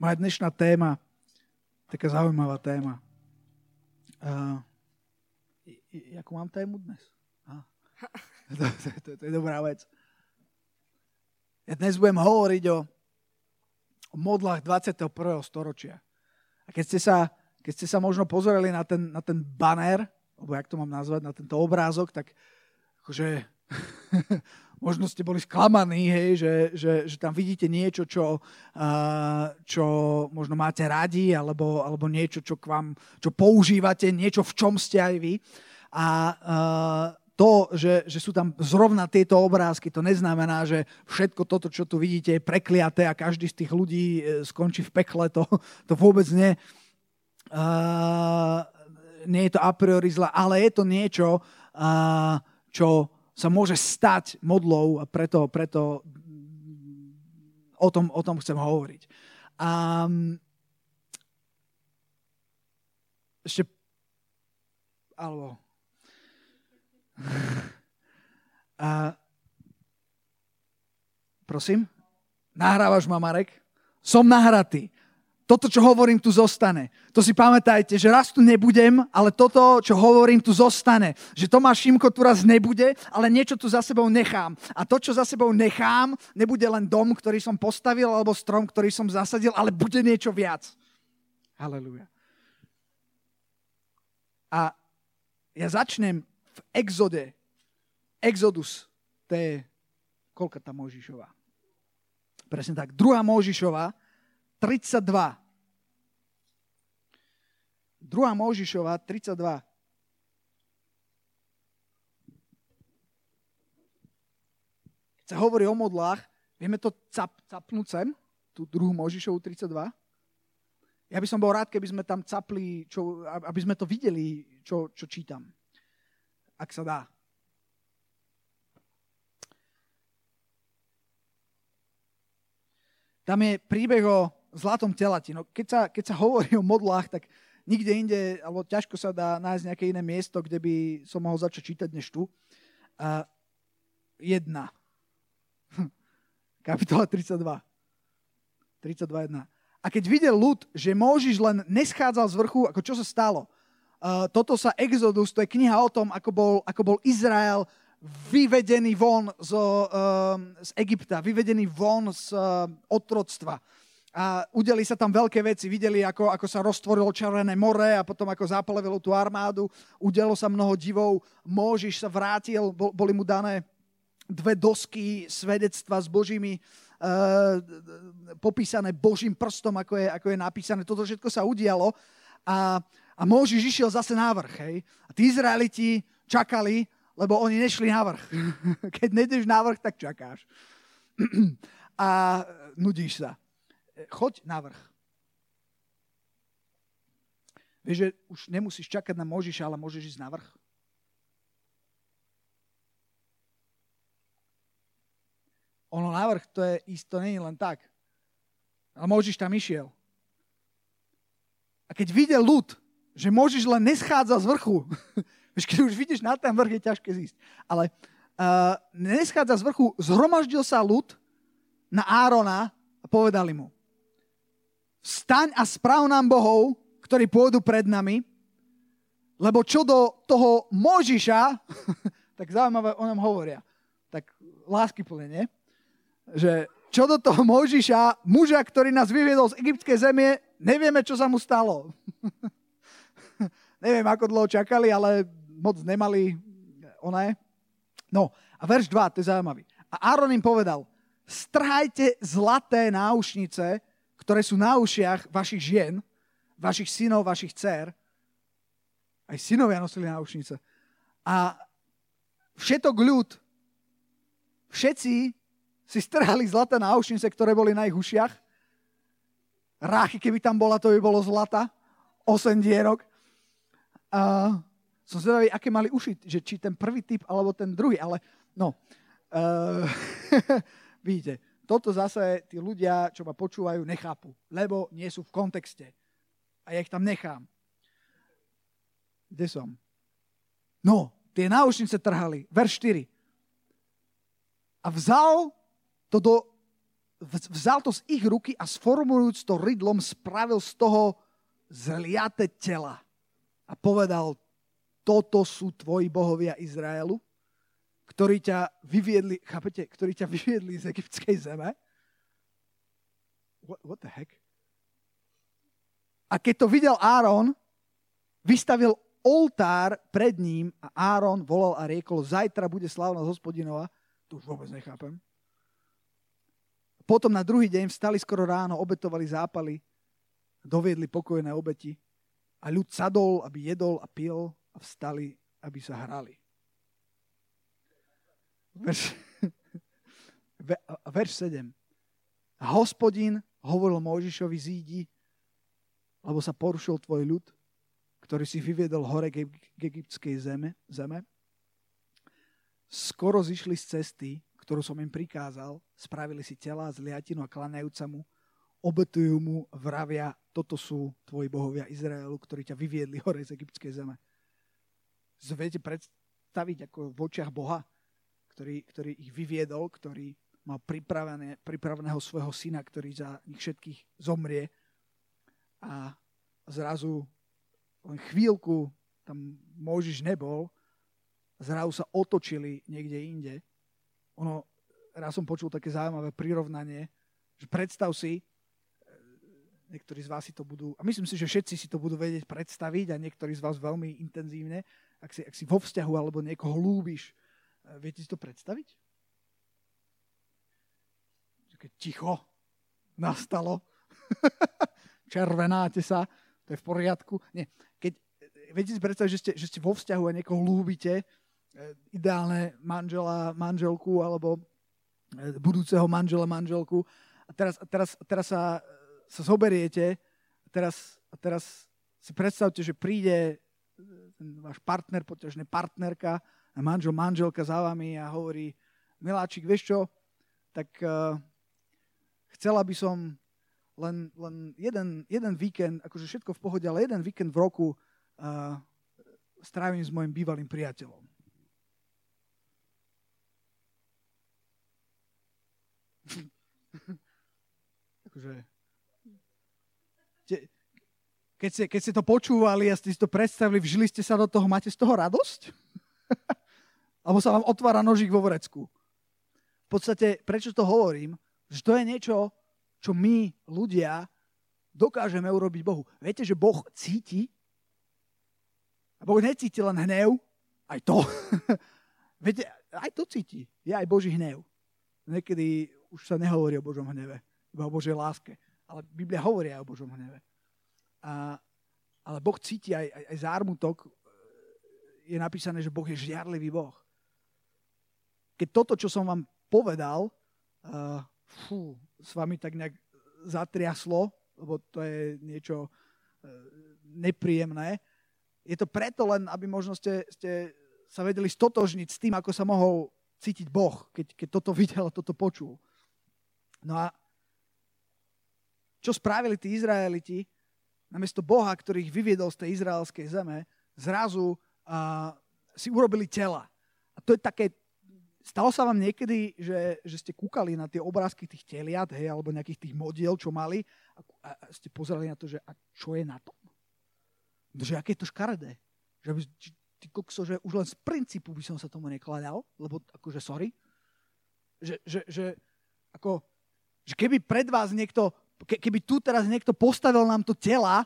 Moja dnešná téma, taká zaujímavá téma. Uh, jakú mám tému dnes? Ah. to, to, to, to je dobrá vec. Ja dnes budem hovoriť o, o modlách 21. storočia. A keď ste sa, keď ste sa možno pozreli na ten, na ten banner, alebo jak to mám nazvať, na tento obrázok, tak akože možno ste boli sklamaní, hej, že, že, že tam vidíte niečo, čo, uh, čo možno máte radi, alebo, alebo niečo, čo, k vám, čo používate, niečo, v čom ste aj vy. A uh, to, že, že sú tam zrovna tieto obrázky, to neznamená, že všetko toto, čo tu vidíte, je prekliaté a každý z tých ľudí e, skončí v pekle. To, to vôbec nie. Uh, nie je to a priori zle, ale je to niečo, uh, čo sa môže stať modlou a preto, preto o, tom, o tom chcem hovoriť. A ešte alebo a, prosím? Nahrávaš ma, Marek? Som nahratý toto, čo hovorím, tu zostane. To si pamätajte, že raz tu nebudem, ale toto, čo hovorím, tu zostane. Že Tomáš Šimko tu raz nebude, ale niečo tu za sebou nechám. A to, čo za sebou nechám, nebude len dom, ktorý som postavil, alebo strom, ktorý som zasadil, ale bude niečo viac. Halelúja. A ja začnem v exode. Exodus, to je, koľka tá Možišová? Presne tak, druhá Možišová, 32. Druhá Možišova, 32. Keď sa hovorí o modlách, vieme to cap, capnúť sem, tú druhú Možišovu 32. Ja by som bol rád, keby sme tam capli, čo, aby sme to videli, čo, čo čítam. Ak sa dá. Tam je príbeh o zlatom telati. No keď, sa, keď sa hovorí o modlách, tak nikde inde, alebo ťažko sa dá nájsť nejaké iné miesto, kde by som mohol začať čítať než tu. Uh, jedna. Kapitola 32. 32.1. A keď videl ľud, že Môžiš len neschádzal z vrchu, ako čo sa stalo? Uh, toto sa Exodus, to je kniha o tom, ako bol, ako bol Izrael vyvedený von z, uh, z Egypta, vyvedený von z uh, otroctva a udeli sa tam veľké veci. Videli, ako, ako sa roztvorilo Červené more a potom ako zapalevilo tú armádu. Udelo sa mnoho divov. Môžiš sa vrátil, boli mu dané dve dosky svedectva s Božími, uh, popísané Božím prstom, ako je, ako je napísané. Toto všetko sa udialo a, a Môžiš išiel zase na vrch. Hej? A tí Izraeliti čakali, lebo oni nešli na vrch. Keď nejdeš na vrch, tak čakáš. a nudíš sa choď na vrch. Vieš, že už nemusíš čakať na Možiša, ale môžeš ísť na vrch. Ono na vrch, to je isto, nie je len tak. Ale Možiš tam išiel. A keď videl ľud, že Možiš len neschádza z vrchu, vieš, keď už vidíš na ten vrch, je ťažké zísť. Ale uh, neschádza z vrchu, zhromaždil sa ľud na Árona a povedali mu, Vstaň a správ nám bohov, ktorí pôjdu pred nami, lebo čo do toho Možiša, tak zaujímavé o ňom hovoria, tak lásky plne? Že čo do toho Možiša, muža, ktorý nás vyviedol z egyptskej zemie, nevieme, čo sa mu stalo. Neviem, ako dlho čakali, ale moc nemali oné. No, a verš 2, to je zaujímavý. A Áron im povedal, strhajte zlaté náušnice, ktoré sú na ušiach vašich žien, vašich synov, vašich dcer. Aj synovia nosili náušnice. A všetok ľud, všetci si strhali zlaté náušnice, ktoré boli na ich ušiach. Ráchy, keby tam bola, to by bolo zlata. Osem dierok. A som zvedavý, aké mali uši, že či ten prvý typ, alebo ten druhý, ale no. Uh, vidíte, toto zase tí ľudia, čo ma počúvajú, nechápu, lebo nie sú v kontexte. A ja ich tam nechám. Kde som? No, tie náušnice trhali. Verš 4. A vzal to do vzal to z ich ruky a sformulujúc to rydlom, spravil z toho zliate tela. A povedal, toto sú tvoji bohovia Izraelu, ktorí ťa vyviedli, chápete, ktorí ťa vyviedli z egyptskej zeme. What, what the heck? A keď to videl Áron, vystavil oltár pred ním a Áron volal a riekol, zajtra bude slávnosť hospodinova. Tu už vôbec nechápem. Potom na druhý deň vstali skoro ráno, obetovali zápaly, doviedli pokojné obeti a ľud sadol, aby jedol a pil a vstali, aby sa hrali. Verš, verš 7. A hospodin hovoril Mojžišovi zídi, lebo sa porušil tvoj ľud, ktorý si vyviedol hore k egyptskej zeme, zeme. Skoro zišli z cesty, ktorú som im prikázal, spravili si tela z liatinu a klanajúca mu, obetujú mu, vravia, toto sú tvoji bohovia Izraelu, ktorí ťa vyviedli hore z egyptskej zeme. Zviete predstaviť ako v očiach Boha, ktorý, ktorý ich vyviedol, ktorý mal pripravené, pripraveného svojho syna, ktorý za nich všetkých zomrie a zrazu len chvíľku tam Mojžiš nebol, zrazu sa otočili niekde inde. Ono, raz som počul také zaujímavé prirovnanie, že predstav si, niektorí z vás si to budú, a myslím si, že všetci si to budú vedieť predstaviť a niektorí z vás veľmi intenzívne, ak si, ak si vo vzťahu alebo niekoho lúbiš, viete si to predstaviť? Keď ticho nastalo, červenáte sa, to je v poriadku. Nie. Keď, viete si predstaviť, že ste, že ste vo vzťahu a niekoho lúbite, e, ideálne manžela, manželku alebo budúceho manžela, manželku a teraz, teraz, teraz sa, sa zoberiete a teraz, a teraz si predstavte, že príde ten váš partner, poťažne partnerka a manžel, manželka za vami a hovorí, miláčik, vieš čo, tak uh, chcela by som len, len jeden, jeden víkend, akože všetko v pohode, ale jeden víkend v roku uh, strávim s mojim bývalým priateľom. akože, te, keď, ste, keď ste to počúvali a ste si to predstavili, vžili ste sa do toho, máte z toho radosť? Alebo sa vám otvára nožík vo vrecku? V podstate, prečo to hovorím? Že to je niečo, čo my, ľudia, dokážeme urobiť Bohu. Viete, že Boh cíti? A Boh necíti len hnev, aj to. Viete, aj to cíti. Je aj Boží hnev. Niekedy už sa nehovorí o Božom hneve, iba o Božej láske. Ale Biblia hovorí aj o Božom hneve. A, ale Boh cíti aj, aj, aj zármutok. Je napísané, že Boh je žiarlivý Boh. Keď toto, čo som vám povedal, uh, fú, s vami tak nejak zatriaslo, lebo to je niečo e, nepríjemné. Je to preto len, aby možno ste, ste sa vedeli stotožniť s tým, ako sa mohol cítiť Boh, keď, keď toto videl a toto počul. No a čo spravili tí Izraeliti, namiesto Boha, ktorý ich vyviedol z tej izraelskej zeme, zrazu uh, si urobili tela. A to je také Stalo sa vám niekedy, že, že ste kúkali na tie obrázky tých teliat, hej, alebo nejakých tých modiel, čo mali a, a ste pozerali na to, že a čo je na tom? No, že aké je to škaredé. Že by, ty kokso, že už len z princípu by som sa tomu nekladal, lebo akože sorry. Že, že, že, ako, že keby pred vás niekto, ke, keby tu teraz niekto postavil nám to tela,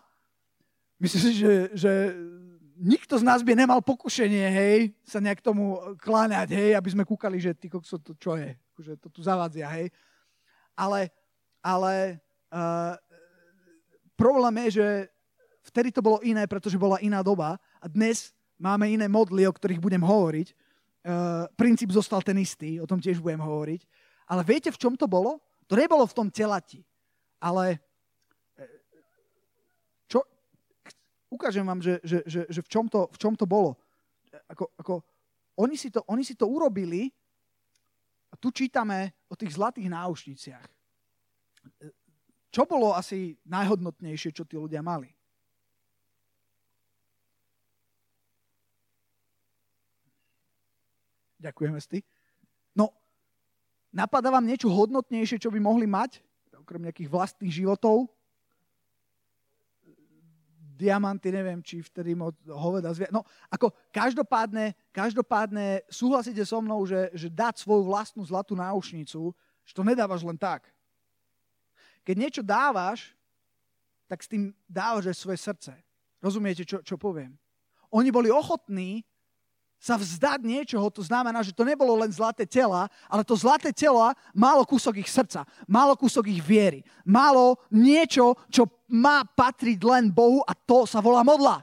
myslím si, že, že nikto z nás by nemal pokušenie, hej, sa nejak tomu kláňať, hej, aby sme kúkali, že ty kokso, to čo je, akože to tu zavadzia, hej. Ale, ale uh, problém je, že vtedy to bolo iné, pretože bola iná doba a dnes máme iné modly, o ktorých budem hovoriť. Uh, princíp zostal ten istý, o tom tiež budem hovoriť. Ale viete, v čom to bolo? To nebolo v tom telati, ale ukážem vám, že, že, že, že v, čom to, v čom to bolo. Ako, ako, oni, si to, oni si to urobili a tu čítame o tých zlatých náušniciach. Čo bolo asi najhodnotnejšie, čo tí ľudia mali? Ďakujeme, Sty. No, Napadá vám niečo hodnotnejšie, čo by mohli mať, okrem nejakých vlastných životov? Diamanty, neviem, či vtedy moc hoveda zvie. No, ako každopádne, každopádne súhlasíte so mnou, že, že dať svoju vlastnú zlatú náušnicu, že to nedávaš len tak. Keď niečo dávaš, tak s tým dávaš aj svoje srdce. Rozumiete, čo, čo poviem? Oni boli ochotní sa vzdať niečoho, to znamená, že to nebolo len zlaté tela, ale to zlaté tela malo kúsok ich srdca, malo kúsok ich viery, malo niečo, čo má patriť len Bohu a to sa volá modla.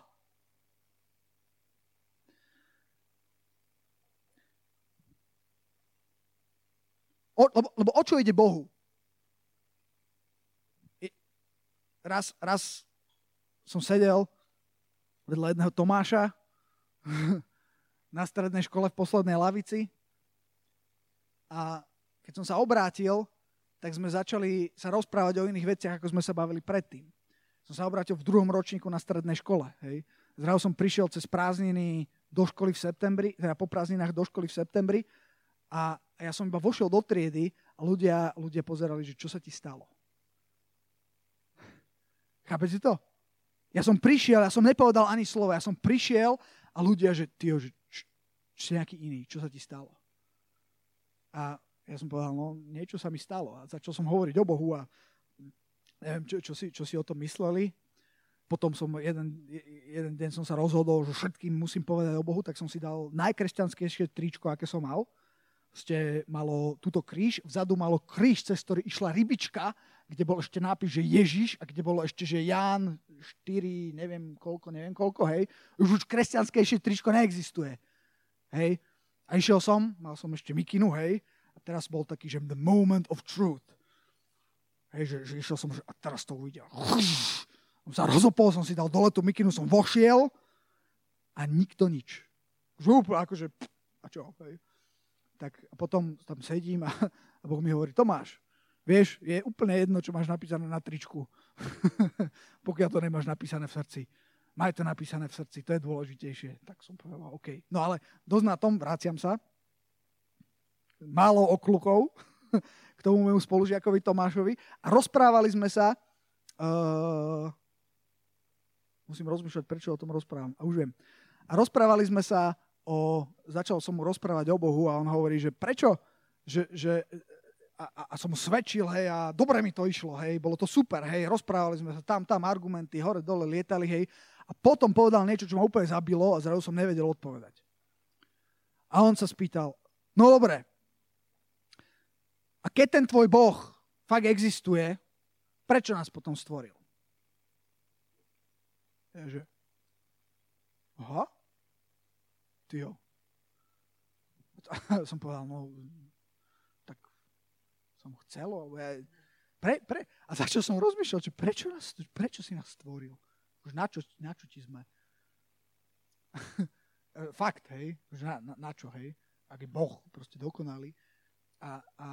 O, lebo, lebo o čo ide Bohu? Raz, raz som sedel vedľa jedného Tomáša na strednej škole v poslednej lavici. A keď som sa obrátil, tak sme začali sa rozprávať o iných veciach, ako sme sa bavili predtým. Som sa obrátil v druhom ročníku na strednej škole. Hej. Zrazu som prišiel cez prázdniny do školy v septembri, teda po prázdninách do školy v septembri a ja som iba vošiel do triedy a ľudia, ľudia pozerali, že čo sa ti stalo. Chápete to? Ja som prišiel, ja som nepovedal ani slovo, ja som prišiel a ľudia, že, tyjo, že si nejaký iný, čo sa ti stalo? A ja som povedal, no niečo sa mi stalo. A začal som hovoriť o Bohu a neviem, čo, čo, si, čo si o tom mysleli. Potom som jeden, jeden deň som sa rozhodol, že všetkým musím povedať o Bohu, tak som si dal najkresťanskejšie tričko, aké som mal. Ste malo túto kríž, vzadu malo kríž, cez ktorý išla rybička, kde bol ešte nápis, že Ježiš a kde bolo ešte, že Ján 4, neviem koľko, neviem koľko, hej. Už už kresťanskejšie tričko neexistuje. Hej. A išiel som, mal som ešte mikinu, hej. A teraz bol taký, že the moment of truth. Hej, že, že išiel som, že a teraz to uvidia. Som sa rozopol, som si dal dole tú mikinu, som vošiel a nikto nič. Žup, akože, a čo, hej. Tak a potom tam sedím a, a Boh mi hovorí, Tomáš, vieš, je úplne jedno, čo máš napísané na tričku, pokiaľ to nemáš napísané v srdci. Maj to napísané v srdci, to je dôležitejšie. Tak som povedal, OK. No ale dosť na tom, vráciam sa. Málo oklukov k tomu môjmu spolužiakovi Tomášovi a rozprávali sme sa, uh, musím rozmýšľať, prečo o tom rozprávam, a už viem. A rozprávali sme sa o, začal som mu rozprávať o Bohu a on hovorí, že prečo, že, že a, a som svedčil, hej, a dobre mi to išlo, hej, bolo to super, hej, rozprávali sme sa tam, tam, argumenty, hore, dole, lietali, hej, a potom povedal niečo, čo ma úplne zabilo a zrazu som nevedel odpovedať. A on sa spýtal, no dobre, a keď ten tvoj Boh fakt existuje, prečo nás potom stvoril? Ja, že, aha, tyjo. som povedal, no, tak som chcel, ja, pre, pre, a začal som rozmýšľať, prečo, nás, prečo si nás stvoril? Už na čo, na čo ti sme? Fakt, hej, že na, na, na čo, hej, ak je Boh proste dokonalý. A, a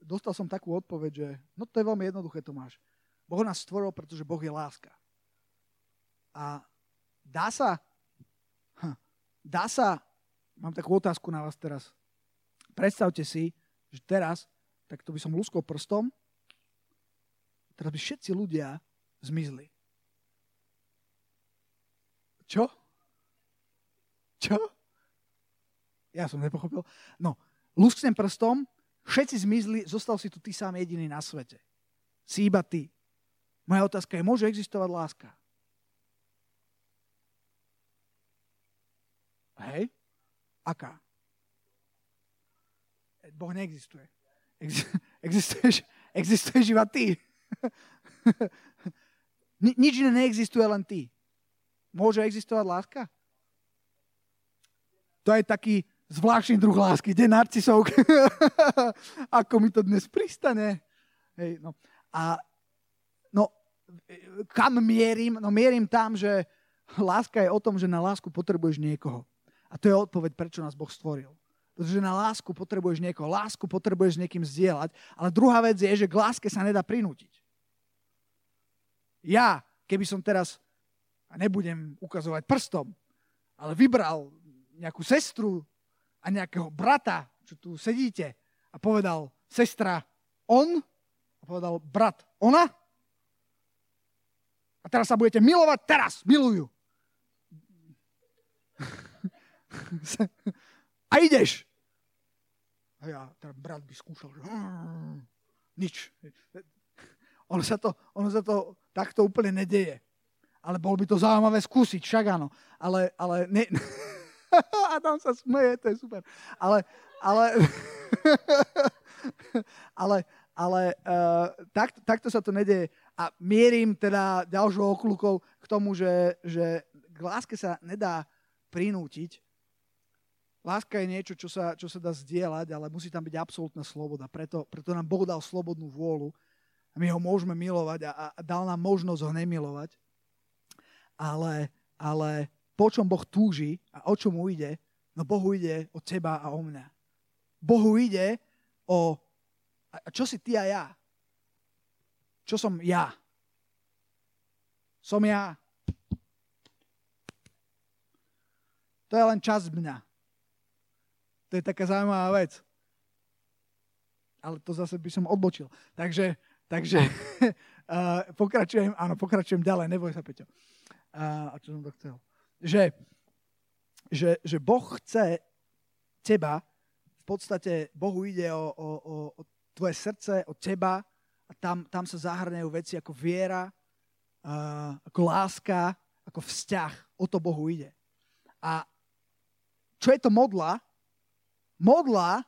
dostal som takú odpoveď, že no to je veľmi jednoduché, Tomáš. Boh nás stvoril, pretože Boh je láska. A dá sa, hm, dá sa, mám takú otázku na vás teraz. Predstavte si, že teraz, tak to by som luskol prstom, teraz by všetci ľudia zmizli. Čo? Čo? Ja som nepochopil. No, lusknem prstom, všetci zmizli, zostal si tu ty sám jediný na svete. Si iba ty. Moja otázka je, môže existovať láska? Hej? Aká? Boh neexistuje. Existuješ, existuješ iba ty. Nič iné neexistuje, len ty. Môže existovať láska? To je taký zvláštny druh lásky. Kde narcisov? Ako mi to dnes pristane? Hej, no. A no, kam mierim? No mierim tam, že láska je o tom, že na lásku potrebuješ niekoho. A to je odpoveď, prečo nás Boh stvoril. Pretože na lásku potrebuješ niekoho. Lásku potrebuješ s niekým zdieľať. Ale druhá vec je, že k láske sa nedá prinútiť. Ja, keby som teraz a nebudem ukazovať prstom, ale vybral nejakú sestru a nejakého brata, čo tu sedíte a povedal, sestra, on. A povedal, brat, ona. A teraz sa budete milovať, teraz, milujú. A ideš. A ja, ten brat by skúšal, že hm, nič. Ono sa, to, ono sa to takto úplne nedeje. Ale bol by to zaujímavé skúsiť, však áno. Ale, ale ne... a tam sa smeje, to je super. Ale, ale, ale, ale uh, tak, takto sa to nedeje. A mierim teda ďalšou okľukou k tomu, že, že k láske sa nedá prinútiť, Láska je niečo, čo sa, čo sa dá zdieľať, ale musí tam byť absolútna sloboda. Preto, preto nám Boh dal slobodnú vôľu my ho môžeme milovať a, a dal nám možnosť ho nemilovať. Ale, ale po čom Boh túži a o čom mu ide? No Bohu ide o teba a o mňa. Bohu ide o... A čo si ty a ja? Čo som ja? Som ja. To je len čas mňa. To je taká zaujímavá vec. Ale to zase by som odbočil. Takže, takže uh, pokračujem, áno, pokračujem ďalej, neboj sa, Peťo. Uh, a čo som to chcel? Že, že, že Boh chce teba, v podstate Bohu ide o, o, o, o tvoje srdce, o teba a tam, tam sa zahrňajú veci ako viera, uh, ako láska, ako vzťah. O to Bohu ide. A čo je to modla? modla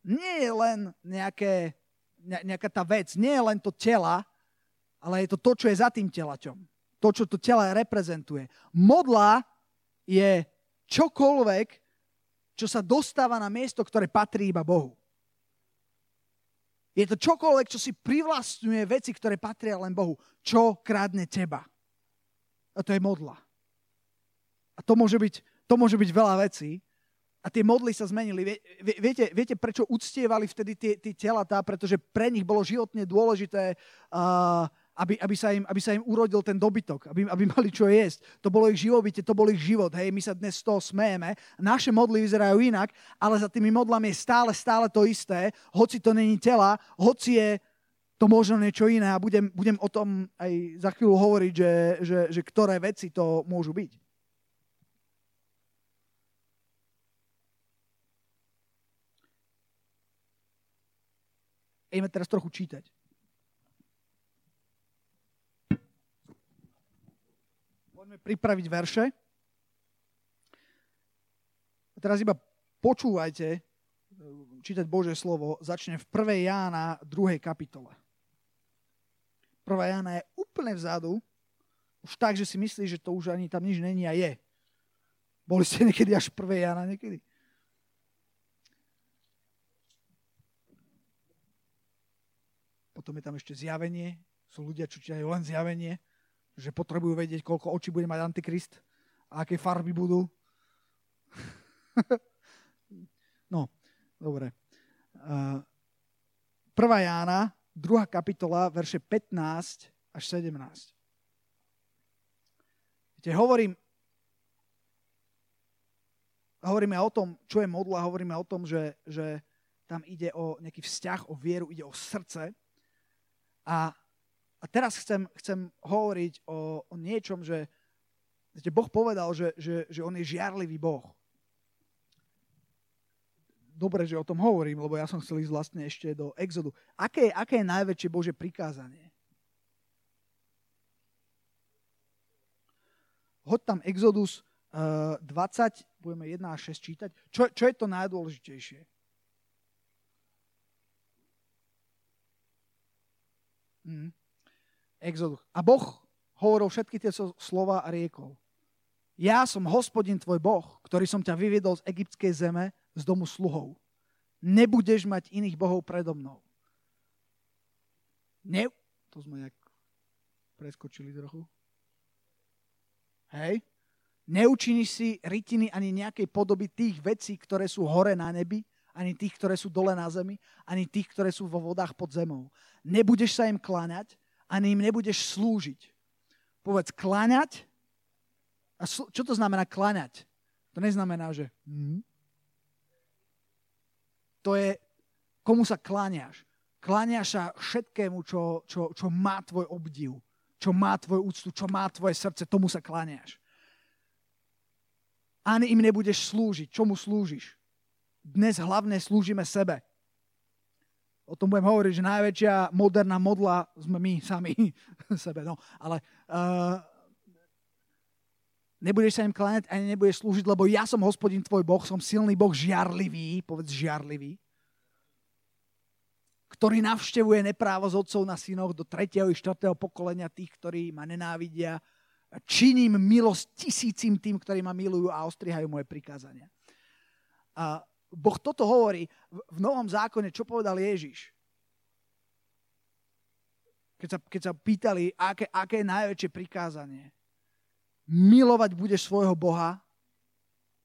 nie je len nejaké, nejaká tá vec, nie je len to tela, ale je to to, čo je za tým telaťom. To, čo to telo reprezentuje. Modla je čokoľvek, čo sa dostáva na miesto, ktoré patrí iba Bohu. Je to čokoľvek, čo si privlastňuje veci, ktoré patria len Bohu. Čo krádne teba. A to je modla. A to môže byť, to môže byť veľa vecí. A tie modly sa zmenili. Vie, viete, viete, prečo uctievali vtedy tie, tie telatá? Pretože pre nich bolo životne dôležité, uh, aby, aby, sa im, aby sa im urodil ten dobytok, aby, aby mali čo jesť. To bolo ich živobytie, to bol ich život. Hej, my sa dnes z toho smejeme. Naše modly vyzerajú inak, ale za tými modlami je stále, stále to isté. Hoci to není tela, hoci je to možno niečo iné a budem, budem o tom aj za chvíľu hovoriť, že, že, že ktoré veci to môžu byť. ideme teraz trochu čítať. Poďme pripraviť verše. A teraz iba počúvajte, čítať Božie slovo, začne v 1. Jána 2. kapitole. 1. Jána je úplne vzadu, už tak, že si myslíš, že to už ani tam nič není a je. Boli ste niekedy až 1. Jána niekedy? Potom je tam ešte zjavenie. Sú ľudia, čo čítajú len zjavenie, že potrebujú vedieť, koľko očí bude mať Antikrist a aké farby budú. no, dobre. Uh, 1. Jána, 2. kapitola, verše 15 až 17. Viete, hovorím, hovoríme o tom, čo je modla, hovoríme o tom, že, že tam ide o nejaký vzťah, o vieru, ide o srdce. A, a teraz chcem, chcem hovoriť o, o niečom, že viete, Boh povedal, že, že, že On je žiarlivý Boh. Dobre, že o tom hovorím, lebo ja som chcel ísť vlastne ešte do Exodu. Aké, aké je najväčšie Bože prikázanie? Hoď tam Exodus uh, eh, 20, budeme 1 až 6 čítať. Čo, čo je to najdôležitejšie? Mm. Exodus. A Boh hovoril všetky tie slova a riekol. Ja som hospodin tvoj Boh, ktorý som ťa vyviedol z egyptskej zeme, z domu sluhov. Nebudeš mať iných bohov predo mnou. Ne... To sme nejak preskočili trochu. Hej. Neučiniš si rytiny ani nejakej podoby tých vecí, ktoré sú hore na nebi, ani tých, ktoré sú dole na zemi, ani tých, ktoré sú vo vodách pod zemou nebudeš sa im kláňať, ani im nebudeš slúžiť. Povedz kláňať. A sl- čo to znamená kláňať? To neznamená, že hm. To je komu sa kláňaš? Kláňaš sa všetkému, čo, čo, čo má tvoj obdiv, čo má tvoj úctu, čo má tvoje srdce, tomu sa kláňaš. Ani im nebudeš slúžiť. Čomu slúžiš? Dnes hlavne slúžime sebe. O tom budem hovoriť, že najväčšia moderná modla sme my sami sebe. No, ale uh, nebudeš sa im kláňať, ani nebudeš slúžiť, lebo ja som hospodin tvoj Boh, som silný Boh, žiarlivý, povedz žiarlivý ktorý navštevuje neprávo z otcov na synoch do 3. i 4. pokolenia tých, ktorí ma nenávidia. Činím milosť tisícim tým, ktorí ma milujú a ostrihajú moje prikázania. A boh toto hovorí v Novom zákone, čo povedal Ježiš. Keď sa, keď sa pýtali, aké, aké je najväčšie prikázanie. Milovať budeš svojho Boha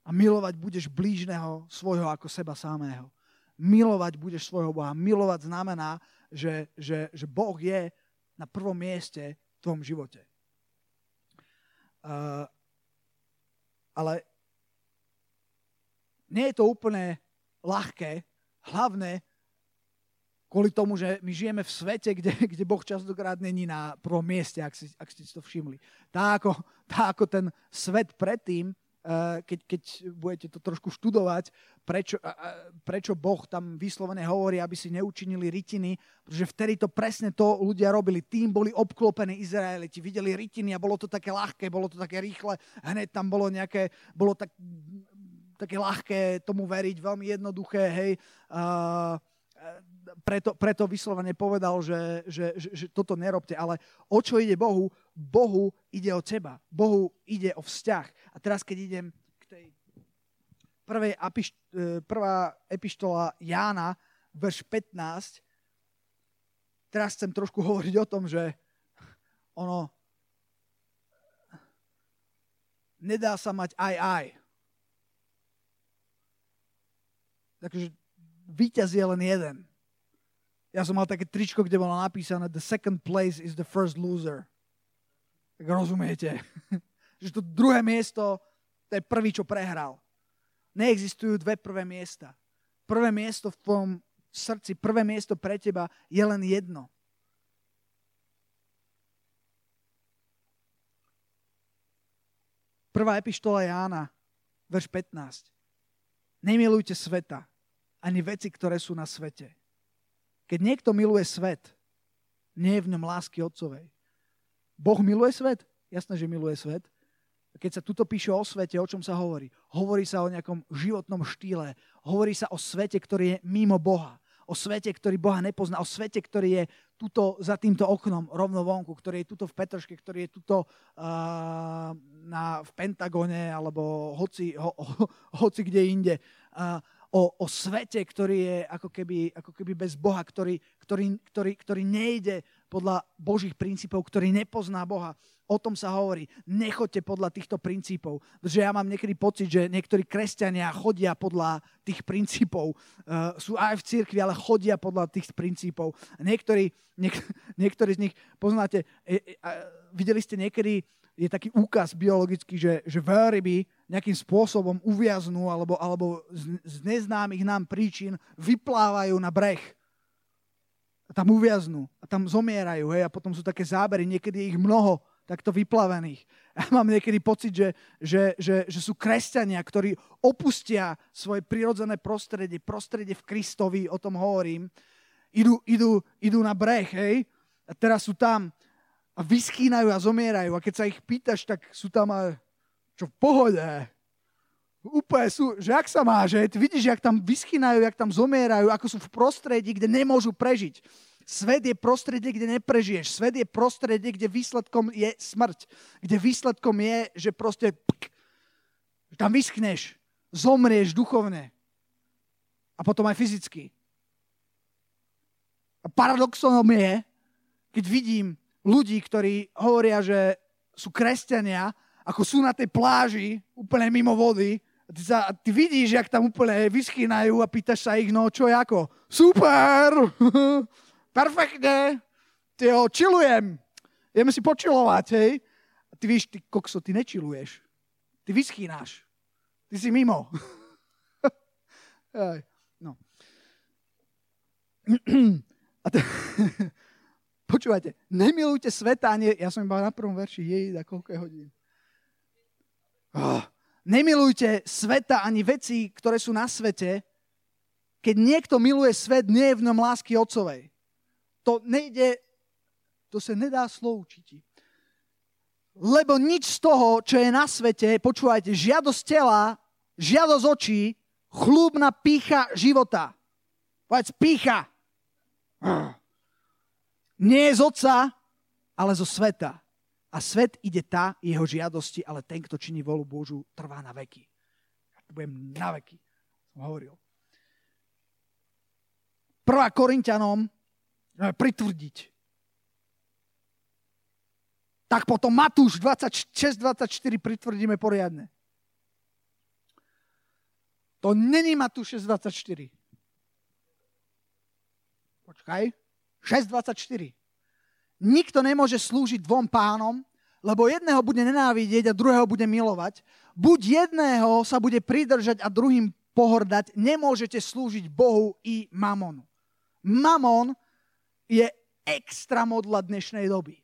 a milovať budeš blížneho svojho ako seba samého milovať budeš svojho Boha. Milovať znamená, že, že, že Boh je na prvom mieste v tvojom živote. Uh, ale nie je to úplne ľahké, hlavne kvôli tomu, že my žijeme v svete, kde, kde Boh častokrát není na prvom mieste, ak, si, ak ste si to všimli. Tá ako, tá ako ten svet predtým, Eh, keď, keď budete to trošku študovať, prečo, prečo Boh tam vyslovene hovorí, aby si neučinili rytiny, pretože vtedy to presne to ľudia robili. Tým boli obklopení Izraeliti, videli rytiny a bolo to také ľahké, bolo to také rýchle, hneď tam bolo nejaké, bolo tak, také ľahké tomu veriť, veľmi jednoduché, hej. Uh, preto, preto vyslovene povedal, že, že, že, že toto nerobte. Ale o čo ide Bohu? Bohu ide o teba. Bohu ide o vzťah. A teraz, keď idem k tej prvej apiš, e, prvá epištola Jána, verš 15, teraz chcem trošku hovoriť o tom, že ono nedá sa mať aj aj. Takže víťaz je len jeden. Ja som mal také tričko, kde bolo napísané The second place is the first loser. Tak rozumiete? že to druhé miesto, to je prvý, čo prehral. Neexistujú dve prvé miesta. Prvé miesto v tvojom srdci, prvé miesto pre teba je len jedno. Prvá epištola Jána, verš 15. Nemilujte sveta, ani veci, ktoré sú na svete. Keď niekto miluje svet, nie je v ňom lásky Otcovej. Boh miluje svet? Jasné, že miluje svet. Keď sa tuto píše o svete, o čom sa hovorí? Hovorí sa o nejakom životnom štýle. Hovorí sa o svete, ktorý je mimo Boha. O svete, ktorý Boha nepozná. O svete, ktorý je tuto za týmto oknom rovno vonku. Ktorý je tuto v Petrške, ktorý je tuto uh, na, v Pentagone alebo hoci, ho, ho, hoci kde inde. Uh, o, o svete, ktorý je ako keby, ako keby bez Boha, ktorý, ktorý, ktorý, ktorý nejde podľa Božích princípov, ktorý nepozná Boha. O tom sa hovorí. Nechoďte podľa týchto princípov. Pretože ja mám niekedy pocit, že niektorí kresťania chodia podľa tých princípov. Uh, sú aj v cirkvi, ale chodia podľa tých princípov. Niektorí, niek- niektorí z nich poznáte, e, e, videli ste niekedy je taký úkaz biologický, že, že veľryby nejakým spôsobom uviaznú alebo, alebo z, z neznámych nám príčin vyplávajú na breh. A tam uviaznú a tam zomierajú. Hej, a potom sú také zábery, niekedy je ich mnoho takto vyplavených. Ja mám niekedy pocit, že, že, že, že sú kresťania, ktorí opustia svoje prirodzené prostredie, prostredie v Kristovi, o tom hovorím, idú, idú, idú na breh, hej, a teraz sú tam a vyschýnajú a zomierajú. A keď sa ich pýtaš, tak sú tam aj, čo v pohode. Úplne sú, že ak sa má, že vidíš, jak tam vyschýnajú, jak tam zomierajú, ako sú v prostredí, kde nemôžu prežiť. Svet je prostredie, kde neprežiješ. Svet je prostredie, kde výsledkom je smrť. Kde výsledkom je, že proste pk, tam vyschneš, zomrieš duchovne. A potom aj fyzicky. A paradoxom je, keď vidím ľudí, ktorí hovoria, že sú kresťania, ako sú na tej pláži, úplne mimo vody, a ty, sa, ty vidíš, jak tam úplne vyschýnajú a pýtaš sa ich, no čo je ako? Super! Perfektne! Ty ho, čilujem! Ideme si počilovať, hej? A ty víš, ty kokso, ty nečiluješ. Ty vyschýnáš. Ty si mimo. no. A to, počúvajte, nemilujte sveta, nie, ja som iba na prvom verši, jej, za koľko je hodín. Oh, nemilujte sveta ani veci, ktoré sú na svete. Keď niekto miluje svet, nie je v ňom lásky otcovej. To nejde, to sa nedá sloučiť. Lebo nič z toho, čo je na svete, počúvajte, žiadosť tela, žiadosť očí, chlúbna pícha života. Povedz pícha. Nie je z otca, ale zo sveta. A svet ide tá jeho žiadosti, ale ten, kto činí volu Božu, trvá na veky. Ja tu budem na veky, som hovoril. Prvá Korintianom pritvrdiť. Tak potom Matúš 26-24 pritvrdíme poriadne. To není Matúš 6.24. Počkaj. 6.24. Nikto nemôže slúžiť dvom pánom, lebo jedného bude nenávidieť a druhého bude milovať. Buď jedného sa bude pridržať a druhým pohordať. Nemôžete slúžiť Bohu i mamonu. Mamon je extra modla dnešnej doby.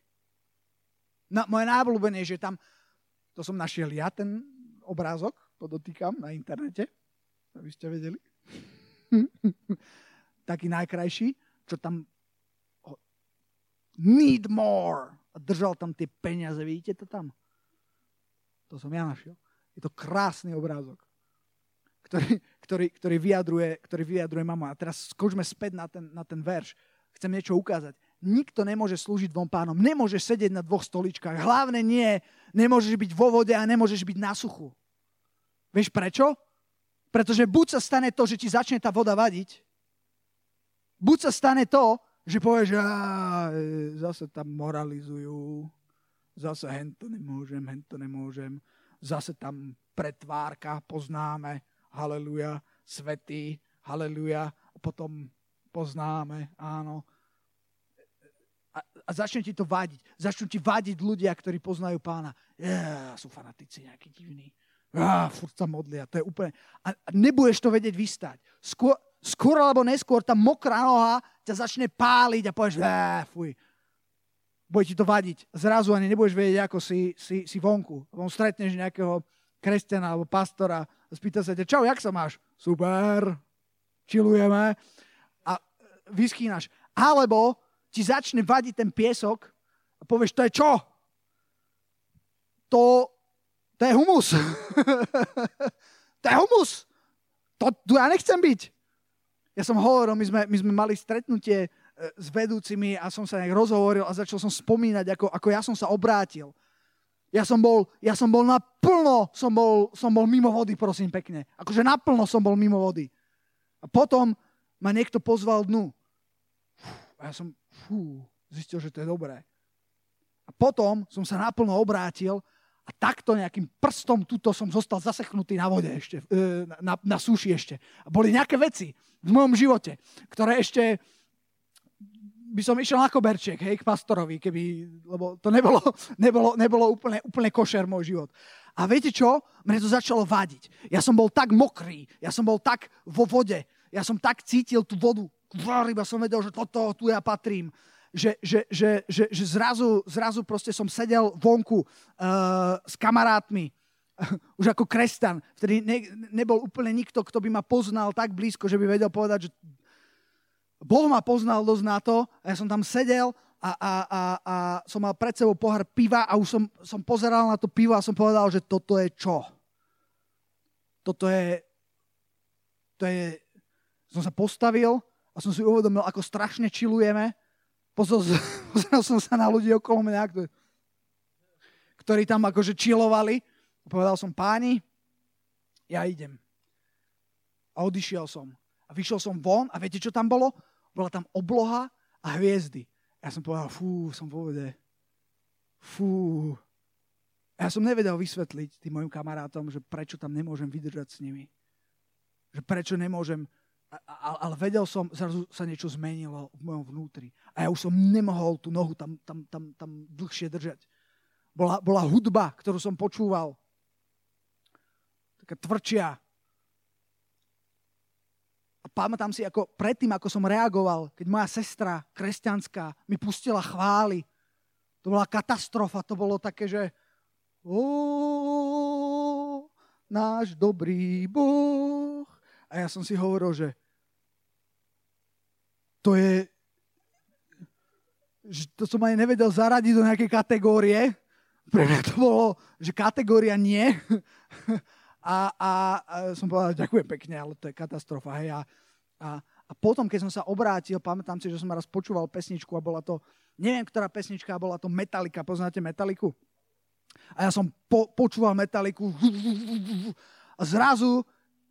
No, moje že tam, to som našiel ja, ten obrázok, podotýkam na internete, aby ste vedeli. Taký najkrajší, čo tam need more. A držal tam tie peniaze, vidíte to tam? To som ja našiel. Je to krásny obrázok, ktorý, ktorý, ktorý, vyjadruje, ktorý vyjadruje mama. A teraz skočme späť na ten, na ten verš. Chcem niečo ukázať. Nikto nemôže slúžiť dvom pánom. Nemôžeš sedieť na dvoch stoličkách. Hlavne nie, nemôžeš byť vo vode a nemôžeš byť na suchu. Vieš prečo? Pretože buď sa stane to, že ti začne tá voda vadiť, buď sa stane to, že povieš, že zase tam moralizujú, zase hento nemôžem, hento nemôžem, zase tam pretvárka poznáme, haleluja, svetý, haleluja, a potom poznáme, áno. A, a začne ti to vadiť. Začnú ti vadiť ľudia, ktorí poznajú pána. Yeah, sú fanatici nejakí divní. Ah, furt sa modlia. To je úplne... A nebudeš to vedieť vystať. Skôr, skôr alebo neskôr tá mokrá noha ťa začne páliť a povieš, fuj, bude ti to vadiť. Zrazu ani nebudeš vedieť, ako si, si, si vonku. Von stretneš nejakého kresťana alebo pastora a spýta sa ťa, čau, jak sa máš? Super, čilujeme a vyskýnaš. Alebo ti začne vadiť ten piesok a povieš, to je čo? To, to je humus. to je humus. To, tu ja nechcem byť. Ja som hovoril, my sme, my sme mali stretnutie e, s vedúcimi a som sa nejak rozhovoril a začal som spomínať, ako, ako ja som sa obrátil. Ja som bol, ja som bol naplno, som bol, som bol mimo vody, prosím pekne. Akože naplno som bol mimo vody. A potom ma niekto pozval dnu. A ja som fú, zistil, že to je dobré. A potom som sa naplno obrátil a takto nejakým prstom tuto som zostal zaseknutý na vode ešte, e, na, na súši ešte. A boli nejaké veci v mojom živote, ktoré ešte by som išiel na koberček, hej, k pastorovi, keby, lebo to nebolo, nebolo, nebolo úplne, úplne košer môj život. A viete čo? Mne to začalo vadiť. Ja som bol tak mokrý, ja som bol tak vo vode, ja som tak cítil tú vodu, iba som vedel, že toto, tu ja patrím že, že, že, že, že zrazu, zrazu proste som sedel vonku uh, s kamarátmi, už ako kresťan, vtedy ne, nebol úplne nikto, kto by ma poznal tak blízko, že by vedel povedať, že Boh ma poznal dosť na to. A ja som tam sedel a, a, a, a som mal pred sebou pohár piva a už som, som pozeral na to pivo a som povedal, že toto je čo? Toto je, to je, som sa postavil a som si uvedomil, ako strašne čilujeme Pozrel, som sa na ľudí okolo mňa, ktorí, ktorí tam akože čilovali. Povedal som, páni, ja idem. A odišiel som. A vyšiel som von a viete, čo tam bolo? Bola tam obloha a hviezdy. Ja som povedal, fú, som vode. Fú. Ja som nevedel vysvetliť tým mojim kamarátom, že prečo tam nemôžem vydržať s nimi. Že prečo nemôžem ale vedel som, zrazu sa niečo zmenilo v mojom vnútri. A ja už som nemohol tú nohu tam, tam, tam, tam dlhšie držať. Bola, bola hudba, ktorú som počúval. Taká tvrdšia. A pamätám si, ako predtým, ako som reagoval, keď moja sestra kresťanská mi pustila chvály. To bola katastrofa, to bolo také, že náš dobrý Boh. A ja som si hovoril, že to je, to som aj nevedel zaradiť do nejakej kategórie. Pre mňa to bolo, že kategória nie. A, a, a som povedal, ďakujem pekne, ale to je katastrofa. Hej. A, a, a potom, keď som sa obrátil, pamätám si, že som raz počúval pesničku a bola to, neviem, ktorá pesnička, bola to Metallica. Poznáte Metaliku? A ja som po, počúval Metaliku a zrazu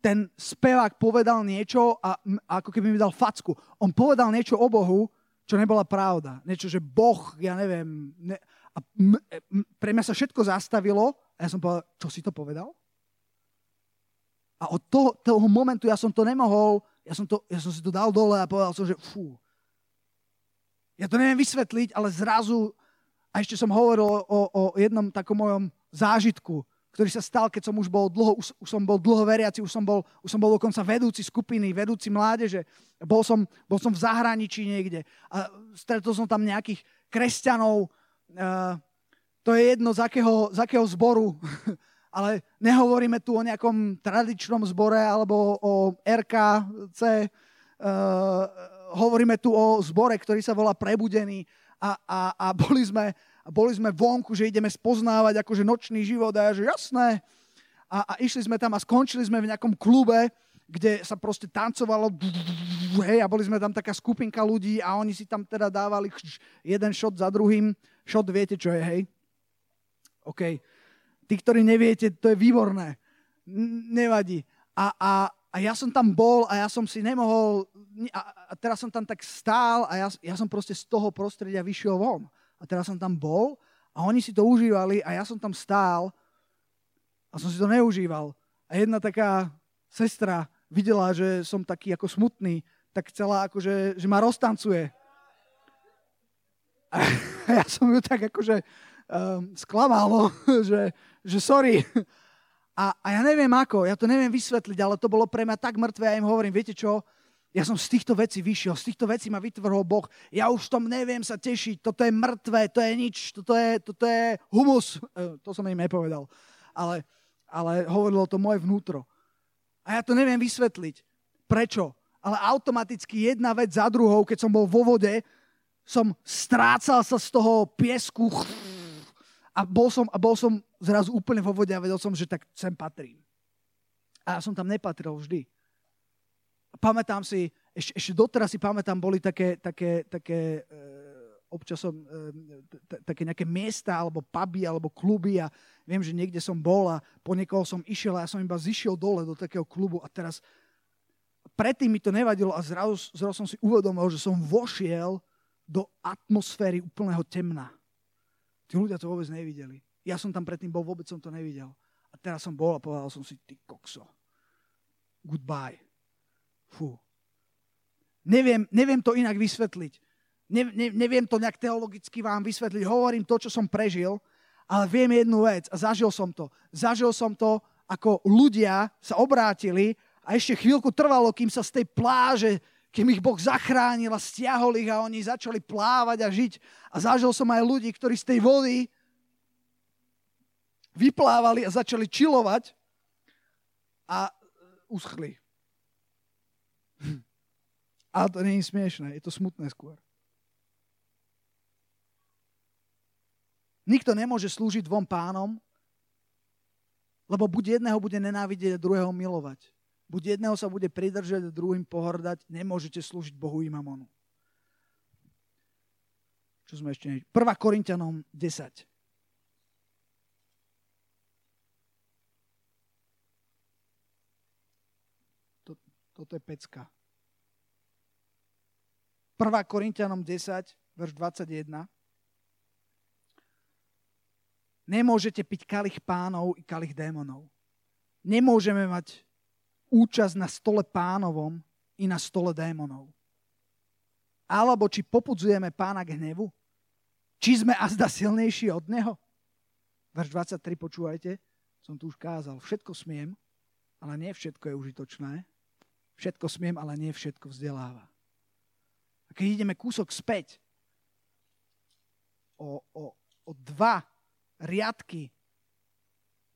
ten spevák povedal niečo a, a ako keby mi dal facku. On povedal niečo o Bohu, čo nebola pravda. Niečo, že Boh, ja neviem. Ne, a m, m, pre mňa sa všetko zastavilo a ja som povedal, čo si to povedal? A od toho, toho momentu ja som to nemohol, ja som, to, ja som si to dal dole a povedal som, že fú. Ja to neviem vysvetliť, ale zrazu, a ešte som hovoril o, o jednom takom mojom zážitku, ktorý sa stal, keď som už bol dlho, už, už som bol dlho veriaci, už som bol, už som bol dokonca vedúci skupiny, vedúci mládeže. Bol som, bol som v zahraničí niekde a stretol som tam nejakých kresťanov. Uh, to je jedno, z akého, z akého zboru. ale nehovoríme tu o nejakom tradičnom zbore alebo o RKC. Uh, hovoríme tu o zbore, ktorý sa volá Prebudený a, a, a boli, sme, boli sme vonku, že ideme spoznávať akože nočný život a ja, že jasné. A, a išli sme tam a skončili sme v nejakom klube, kde sa proste tancovalo hej, a boli sme tam taká skupinka ľudí a oni si tam teda dávali jeden šot za druhým. Šot viete, čo je, hej? OK. Tí, ktorí neviete, to je výborné. Nevadí. A, a, a ja som tam bol a ja som si nemohol, a, a teraz som tam tak stál a ja, ja som proste z toho prostredia vyšiel von. A teraz som tam bol a oni si to užívali a ja som tam stál a som si to neužíval. A jedna taká sestra videla, že som taký ako smutný, tak chcela akože, že ma roztancuje. A ja som ju tak akože um, sklamalo, že, že sorry. A, a ja neviem ako, ja to neviem vysvetliť, ale to bolo pre mňa tak mŕtve, ja im hovorím, viete čo, ja som z týchto vecí vyšiel, z týchto vecí ma vytvrhol Boh, ja už tom neviem sa tešiť, toto je mŕtve, to je nič, toto je, toto je humus. E, to som im nepovedal, ale, ale hovorilo to moje vnútro. A ja to neviem vysvetliť. Prečo? Ale automaticky jedna vec za druhou, keď som bol vo vode, som strácal sa z toho piesku, a bol som, a bol som zrazu úplne vo vode a vedel som, že tak sem patrím. A ja som tam nepatril vždy. Pamätám si, ešte, ešte doteraz si pamätám, boli také, také, také e, občasom e, také nejaké miesta, alebo puby, alebo kluby a viem, že niekde som bol a po niekoho som išiel a ja som iba zišiel dole do takého klubu a teraz predtým mi to nevadilo a zrazu, zrazu som si uvedomil, že som vošiel do atmosféry úplného temna. Tí ľudia to vôbec nevideli. Ja som tam predtým bol, vôbec som to nevidel. A teraz som bol a povedal som si, ty kokso, goodbye. Fú. Neviem, neviem to inak vysvetliť. Ne, ne, neviem to nejak teologicky vám vysvetliť. Hovorím to, čo som prežil, ale viem jednu vec a zažil som to. Zažil som to, ako ľudia sa obrátili a ešte chvíľku trvalo, kým sa z tej pláže kým ich Boh zachránil a stiahol ich a oni začali plávať a žiť. A zažil som aj ľudí, ktorí z tej vody vyplávali a začali čilovať a uschli. A to je smiešné, je to smutné skôr. Nikto nemôže slúžiť dvom pánom, lebo buď jedného bude nenávidieť a druhého milovať. Buď jedného sa bude pridržať a druhým pohrdať, nemôžete slúžiť Bohu i mamonu. Čo sme ešte... 1. Korintianom 10. Toto je pecka. 1. Korintianom 10, verš 21. Nemôžete piť kalich pánov i kalich démonov. Nemôžeme mať účasť na stole pánovom i na stole démonov. Alebo či popudzujeme pána k hnevu? Či sme azda silnejší od neho? Verš 23, počúvajte, som tu už kázal. Všetko smiem, ale nie všetko je užitočné. Všetko smiem, ale nie všetko vzdeláva. A keď ideme kúsok späť, o, o, o dva riadky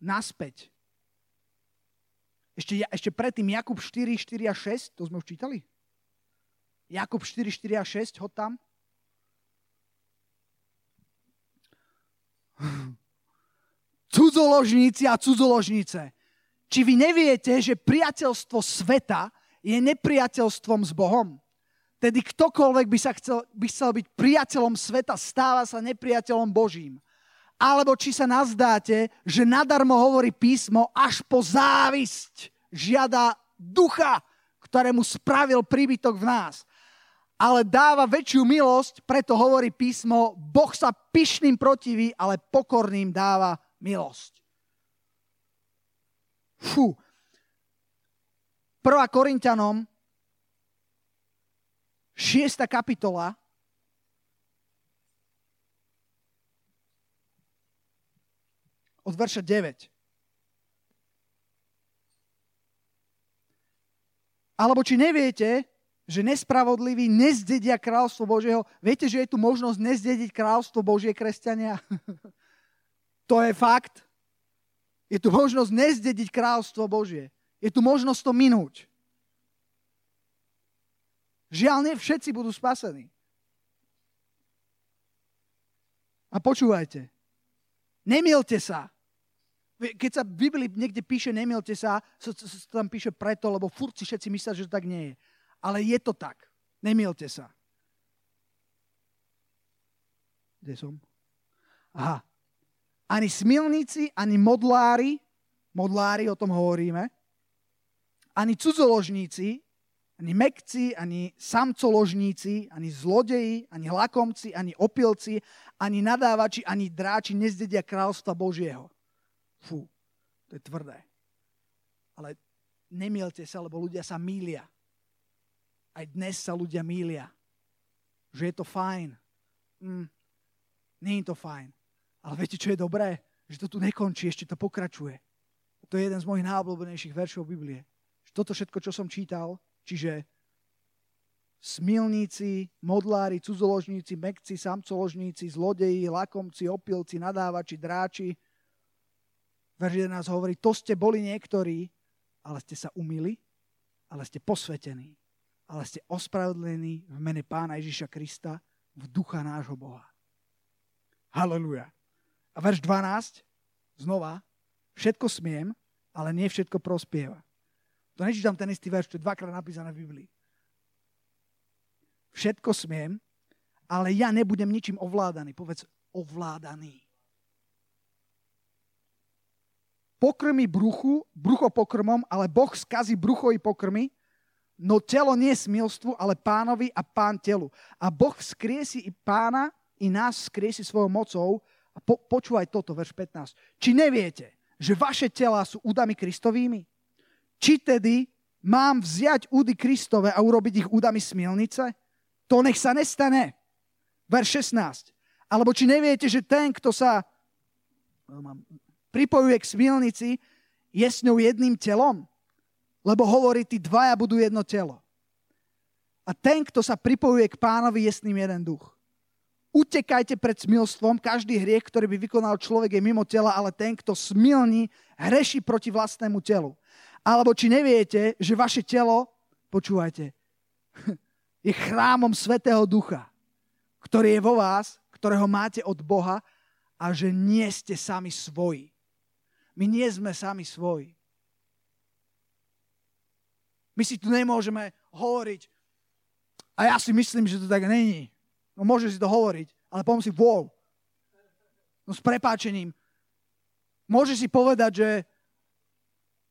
naspäť, ešte, ešte predtým Jakub 4, 4 a 6, to sme už čítali? Jakub 4, 4 a 6, hod tam. Cudzoložníci a cudzoložnice. Či vy neviete, že priateľstvo sveta je nepriateľstvom s Bohom? Tedy ktokoľvek by, sa chcel, by chcel byť priateľom sveta, stáva sa nepriateľom Božím. Alebo či sa nazdáte, že nadarmo hovorí písmo, až po závisť žiada ducha, ktorému spravil príbytok v nás ale dáva väčšiu milosť, preto hovorí písmo, Boh sa pyšným protiví, ale pokorným dáva milosť. Fú. 1. Korintianom 6. kapitola od verša 9. Alebo či neviete, že nespravodliví nezdedia kráľstvo Božieho. Viete, že je tu možnosť nezdediť kráľstvo Božie kresťania? to je fakt. Je tu možnosť nezdediť kráľstvo Božie. Je tu možnosť to minúť. Žiaľ, nie všetci budú spasení. A počúvajte. Nemielte sa. Keď sa v Biblii niekde píše nemielte sa, sa, tam píše preto, lebo furt si všetci myslia, že to tak nie je ale je to tak. Nemielte sa. Kde som? Aha. Ani smilníci, ani modlári, modlári, o tom hovoríme, ani cudzoložníci, ani mekci, ani samcoložníci, ani zlodeji, ani lakomci, ani opilci, ani nadávači, ani dráči nezdedia kráľstva Božieho. Fú, to je tvrdé. Ale nemielte sa, lebo ľudia sa mília. Aj dnes sa ľudia mília. Že je to fajn. Mm, nie je to fajn. Ale viete, čo je dobré? Že to tu nekončí, ešte to pokračuje. To je jeden z mojich najobľúbenejších veršov Biblie. Že toto všetko, čo som čítal, čiže smilníci, modlári, cudzoložníci, mekci, samcoložníci, zlodeji, lakomci, opilci, nadávači, dráči. Verš 11 hovorí, to ste boli niektorí, ale ste sa umili, ale ste posvetení ale ste ospravedlení v mene Pána Ježiša Krista v ducha nášho Boha. Haleluja. A verš 12, znova, všetko smiem, ale nie všetko prospieva. To nečítam ten istý verš, to je dvakrát napísané v Biblii. Všetko smiem, ale ja nebudem ničím ovládaný. Povedz, ovládaný. Pokrmi bruchu, brucho pokrmom, ale Boh skazí brucho i pokrmy, No telo nie je smilstvu, ale pánovi a pán telu. A Boh vzkriesi i pána, i nás vzkriesi svojou mocou. A po, počúvaj toto, verš 15. Či neviete, že vaše tela sú údami Kristovými? Či tedy mám vziať údy Kristove a urobiť ich údami smilnice? To nech sa nestane. Verš 16. Alebo či neviete, že ten, kto sa pripojuje k smilnici, je s ňou jedným telom? Lebo hovorí, tí dvaja budú jedno telo. A ten, kto sa pripojuje k pánovi, je s ním jeden duch. Utekajte pred smilstvom. Každý hriech, ktorý by vykonal človek, je mimo tela, ale ten, kto smilní, hreší proti vlastnému telu. Alebo či neviete, že vaše telo, počúvajte, je chrámom Svetého Ducha, ktorý je vo vás, ktorého máte od Boha a že nie ste sami svoji. My nie sme sami svoji. My si tu nemôžeme hovoriť, a ja si myslím, že to tak není. No môže si to hovoriť, ale poviem si, wow. No s prepáčením. Môže si povedať, že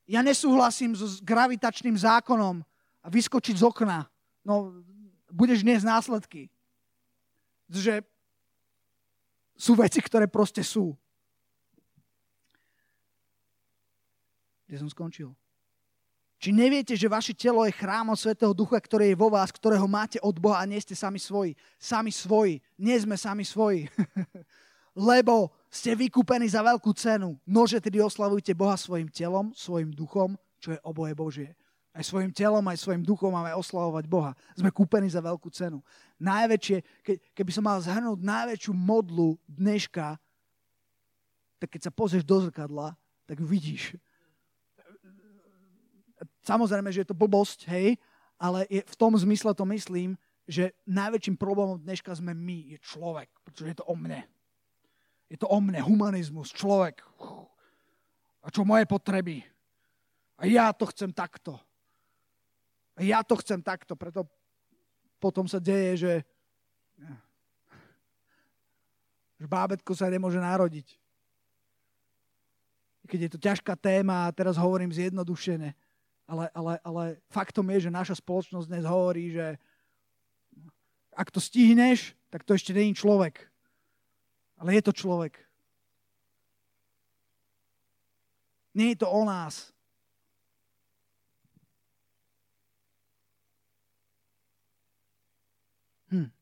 ja nesúhlasím so gravitačným zákonom a vyskočiť z okna. No, budeš dnes následky. Že sú veci, ktoré proste sú. Kde som skončil? Či neviete, že vaše telo je chrámom Svetého Ducha, ktorý je vo vás, ktorého máte od Boha a nie ste sami svoji. Sami svoji. Nie sme sami svoji. Lebo ste vykúpení za veľkú cenu. Nože tedy oslavujte Boha svojim telom, svojim duchom, čo je oboje Božie. Aj svojim telom, aj svojim duchom máme oslavovať Boha. Sme kúpení za veľkú cenu. Najväčšie, ke, keby som mal zhrnúť najväčšiu modlu dneška, tak keď sa pozrieš do zrkadla, tak vidíš. Samozrejme, že je to blbosť, hej, ale je, v tom zmysle to myslím, že najväčším problémom dneška sme my, je človek, pretože je to o mne. Je to o mne, humanizmus, človek. A čo moje potreby? A ja to chcem takto. A ja to chcem takto, preto potom sa deje, že, že bábetko sa nemôže narodiť. Keď je to ťažká téma a teraz hovorím zjednodušene, ale, ale, ale faktom je, že naša spoločnosť dnes hovorí, že ak to stihneš, tak to ešte není človek. Ale je to človek. Nie je to o nás. Hm.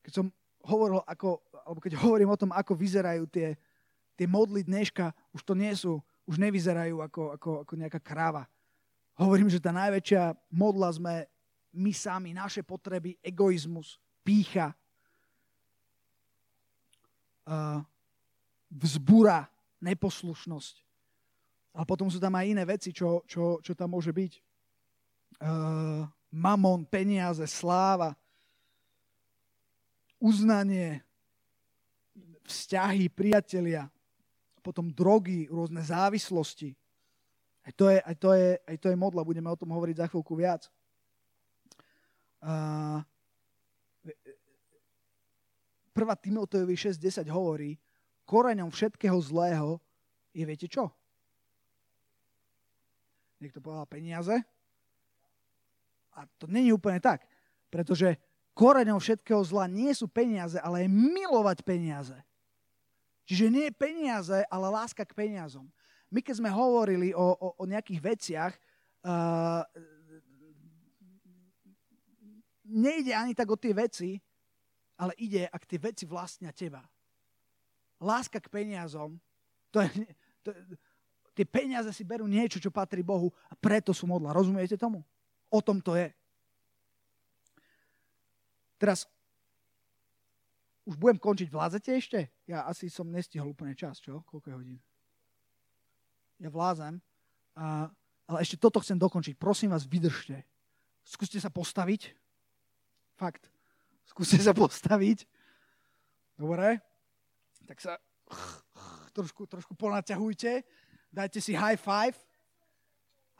Keď som hovoril, ako, alebo keď hovorím o tom, ako vyzerajú tie, tie modly dneška, už to nie sú, už nevyzerajú ako, ako, ako nejaká kráva Hovorím, že tá najväčšia modla sme my sami, naše potreby, egoizmus, pícha, vzbura, neposlušnosť. A potom sú tam aj iné veci, čo, čo, čo tam môže byť. Mamon, peniaze, sláva, uznanie, vzťahy, priatelia, potom drogy, rôzne závislosti, aj to je, aj to je, aj to je modla, budeme o tom hovoriť za chvíľku viac. Uh, 1. Timotejovi 6.10 hovorí, koreňom všetkého zlého je, viete čo? Niekto povedal peniaze? A to není úplne tak, pretože koreňom všetkého zla nie sú peniaze, ale je milovať peniaze. Čiže nie peniaze, ale láska k peniazom my keď sme hovorili o, o, o nejakých veciach, uh, nejde ani tak o tie veci, ale ide, ak tie veci vlastnia teba. Láska k peniazom, to je, to, tie peniaze si berú niečo, čo patrí Bohu a preto sú modla. Rozumiete tomu? O tom to je. Teraz, už budem končiť. Vládzete ešte? Ja asi som nestihol úplne čas, čo? Koľko je hodín? ja vlázem, a, ale ešte toto chcem dokončiť. Prosím vás, vydržte. Skúste sa postaviť. Fakt. Skúste sa postaviť. Dobre? Tak sa trošku, trošku ponaťahujte. Dajte si high five.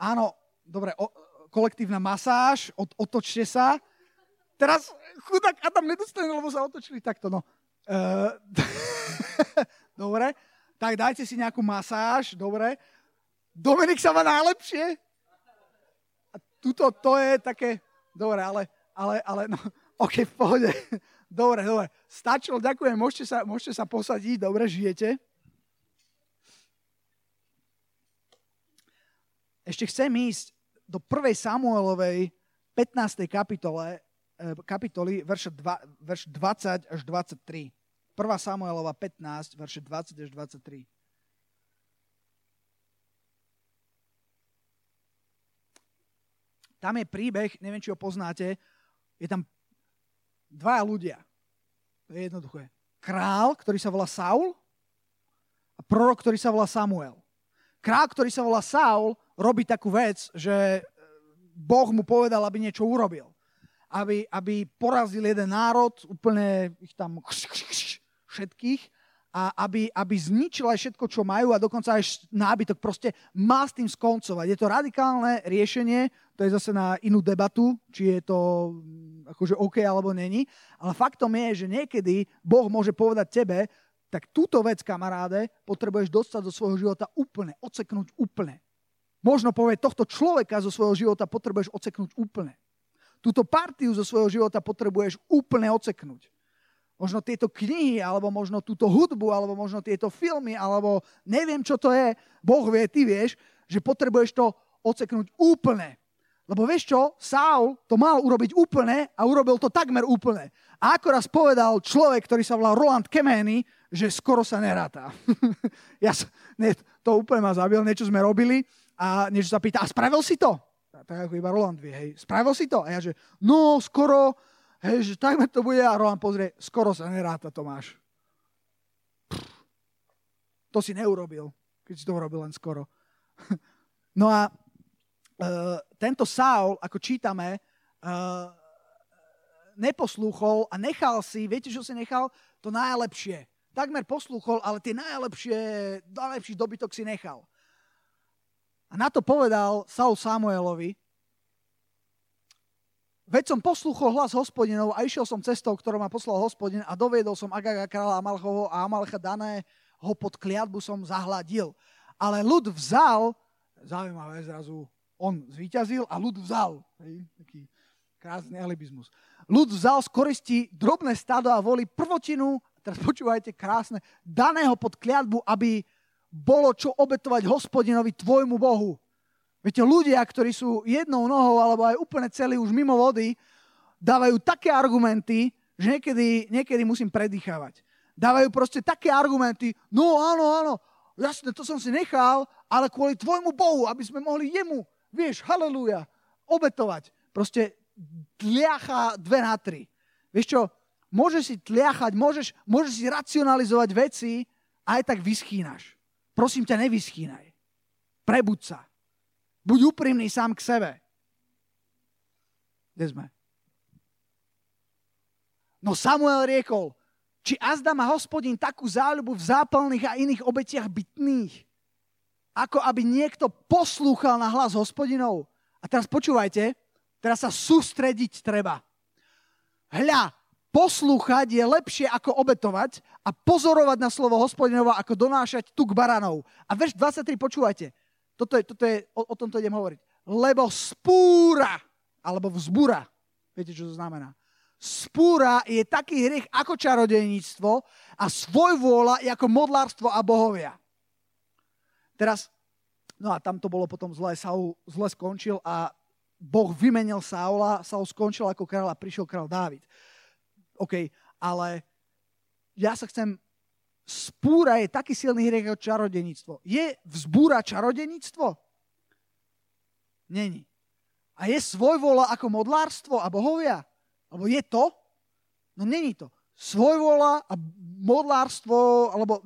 Áno, dobre, o, kolektívna masáž, od, otočte sa. Teraz chudák Adam nedostane, lebo sa otočili takto. No. Uh, dobre, tak dajte si nejakú masáž, dobre. Dominik sa má najlepšie. A tuto to je také, dobre, ale, ale, ale, no, ok, v pohode. Dobre, dobre. Stačilo, ďakujem, môžete sa, môžete sa posadiť, dobre, žijete. Ešte chcem ísť do 1. Samuelovej 15. kapitole, eh, kapitoly, verš, 2, verš 20 až 23. 1. Samuelova 15, verše 20 až 23. Tam je príbeh, neviem, či ho poznáte, je tam dvaja ľudia. To je jednoduché. Král, ktorý sa volá Saul a prorok, ktorý sa volá Samuel. Král, ktorý sa volá Saul, robí takú vec, že Boh mu povedal, aby niečo urobil. Aby, aby porazil jeden národ, úplne ich tam všetkých a aby, aby zničil aj všetko, čo majú a dokonca aj nábytok. Proste má s tým skoncovať. Je to radikálne riešenie, to je zase na inú debatu, či je to mm, akože OK alebo není. Ale faktom je, že niekedy Boh môže povedať tebe, tak túto vec, kamaráde, potrebuješ dostať do svojho života úplne, odseknúť úplne. Možno povie, tohto človeka zo svojho života potrebuješ odseknúť úplne. Túto partiu zo svojho života potrebuješ úplne odseknúť možno tieto knihy, alebo možno túto hudbu, alebo možno tieto filmy, alebo neviem, čo to je. Boh vie, ty vieš, že potrebuješ to oceknúť úplne. Lebo vieš čo, Saul to mal urobiť úplne a urobil to takmer úplne. A ako raz povedal človek, ktorý sa volal Roland Kemeny, že skoro sa neráta. ja, ne, to úplne ma zabil, niečo sme robili a niečo sa pýta, a spravil si to? Tak ako iba Roland vie, hej, spravil si to? A ja že, no skoro, hej, že takmer to bude a Roland pozrie, skoro sa neráta, Tomáš. Pff, to si neurobil, keď si to urobil len skoro. no a uh, tento Saul, ako čítame, uh, neposlúchol a nechal si, viete, čo si nechal? To najlepšie. Takmer poslúchol, ale tie najlepšie, najlepší dobytok si nechal. A na to povedal Saul Samuelovi, Veď som poslúchol hlas hospodinov a išiel som cestou, ktorou ma poslal hospodin a doviedol som Agaga kráľa Amalchovo a Amalcha dané ho pod kliatbu som zahladil. Ale ľud vzal, zaujímavé zrazu, on zvíťazil a ľud vzal. Hej, taký krásny alibizmus. Ľud vzal z koristi drobné stado a voli prvotinu, teraz počúvajte krásne, daného pod kliatbu, aby bolo čo obetovať hospodinovi tvojmu Bohu. Viete, ľudia, ktorí sú jednou nohou alebo aj úplne celí už mimo vody, dávajú také argumenty, že niekedy, niekedy musím predýchávať. Dávajú proste také argumenty, no áno, áno, jasne, to som si nechal, ale kvôli tvojmu Bohu, aby sme mohli jemu, vieš, halleluja, obetovať. Proste tliacha dve na tri. Vieš čo, môžeš si tliachať, môžeš, môžeš si racionalizovať veci a aj tak vyschínaš. Prosím ťa, nevyschínaj. Prebuď sa. Buď úprimný sám k sebe. Kde sme? No Samuel riekol, či azda má hospodin takú záľubu v zápalných a iných obetiach bytných, ako aby niekto poslúchal na hlas hospodinov. A teraz počúvajte, teraz sa sústrediť treba. Hľa, poslúchať je lepšie ako obetovať a pozorovať na slovo hospodinova ako donášať tuk baranov. A verš 23 počúvajte. Toto je, toto je o, o tomto idem hovoriť. Lebo spúra, alebo vzbúra, viete, čo to znamená? Spúra je taký hriech ako čarodejníctvo a svoj vôľa je ako modlárstvo a bohovia. Teraz, no a tam to bolo potom zle, Saul zle skončil a Boh vymenil Saula, Saul skončil ako kráľ a prišiel kráľ Dávid. OK, ale ja sa chcem... Spúra je taký silný hriech ako čarodeníctvo. Je vzbúra čarodeníctvo? Není. A je svojvola ako modlárstvo a bohovia? Alebo je to? No není to. Svojvola a modlárstvo, alebo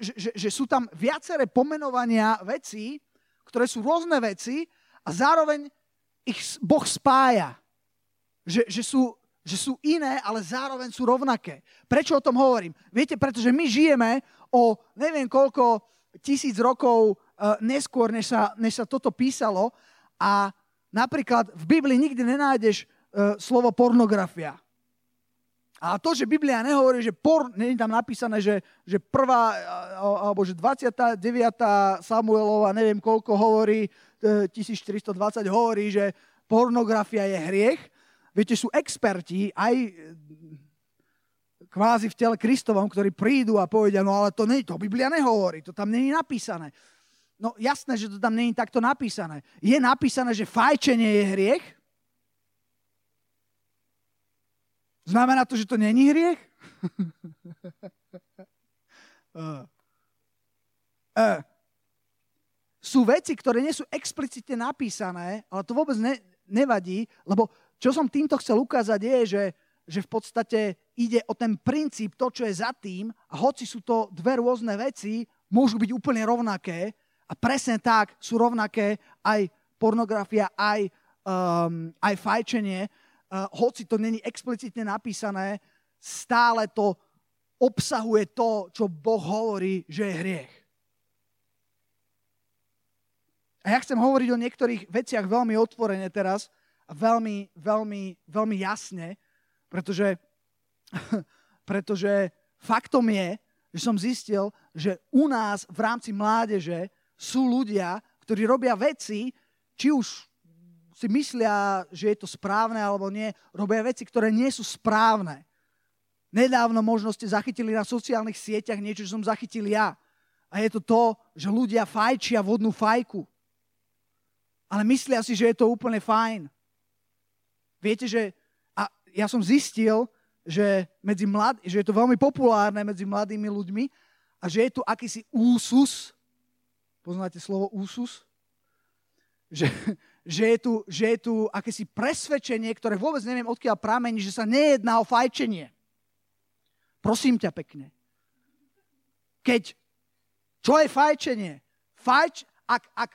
že, že, že sú tam viaceré pomenovania vecí, ktoré sú rôzne veci a zároveň ich Boh spája. Že, že sú že sú iné, ale zároveň sú rovnaké. Prečo o tom hovorím? Viete, pretože my žijeme o neviem koľko tisíc rokov uh, neskôr, než sa, než sa toto písalo a napríklad v Biblii nikdy nenájdeš uh, slovo pornografia. A to, že Biblia nehovorí, že por, nie je tam napísané, že, že prvá, alebo že 29. Samuelova, neviem koľko hovorí, 1420 e, hovorí, že pornografia je hriech, Viete, sú experti aj eh, kvázi v tele Kristovom, ktorí prídu a povedia, no ale to, nie, to Biblia nehovorí, to tam není napísané. No jasné, že to tam není takto napísané. Je napísané, že fajčenie je hriech? Znamená to, že to není hriech? uh. Uh. Sú veci, ktoré nie sú explicitne napísané, ale to vôbec ne, nevadí, lebo čo som týmto chcel ukázať je, že, že v podstate ide o ten princíp, to, čo je za tým, a hoci sú to dve rôzne veci, môžu byť úplne rovnaké a presne tak sú rovnaké aj pornografia, aj, um, aj fajčenie, uh, hoci to není explicitne napísané, stále to obsahuje to, čo Boh hovorí, že je hriech. A ja chcem hovoriť o niektorých veciach veľmi otvorene teraz, a veľmi, veľmi, veľmi jasne, pretože, pretože faktom je, že som zistil, že u nás v rámci mládeže sú ľudia, ktorí robia veci, či už si myslia, že je to správne alebo nie, robia veci, ktoré nie sú správne. Nedávno možno ste zachytili na sociálnych sieťach niečo, čo som zachytil ja. A je to to, že ľudia fajčia vodnú fajku. Ale myslia si, že je to úplne fajn. Viete, že a ja som zistil, že, medzi mlad, že je to veľmi populárne medzi mladými ľuďmi a že je tu akýsi úsus, poznáte slovo úsus? Že, že, je tu, že je tu akési presvedčenie, ktoré vôbec neviem odkiaľ pramení, že sa nejedná o fajčenie. Prosím ťa pekne. Keď, čo je fajčenie? Fajč, ak, ak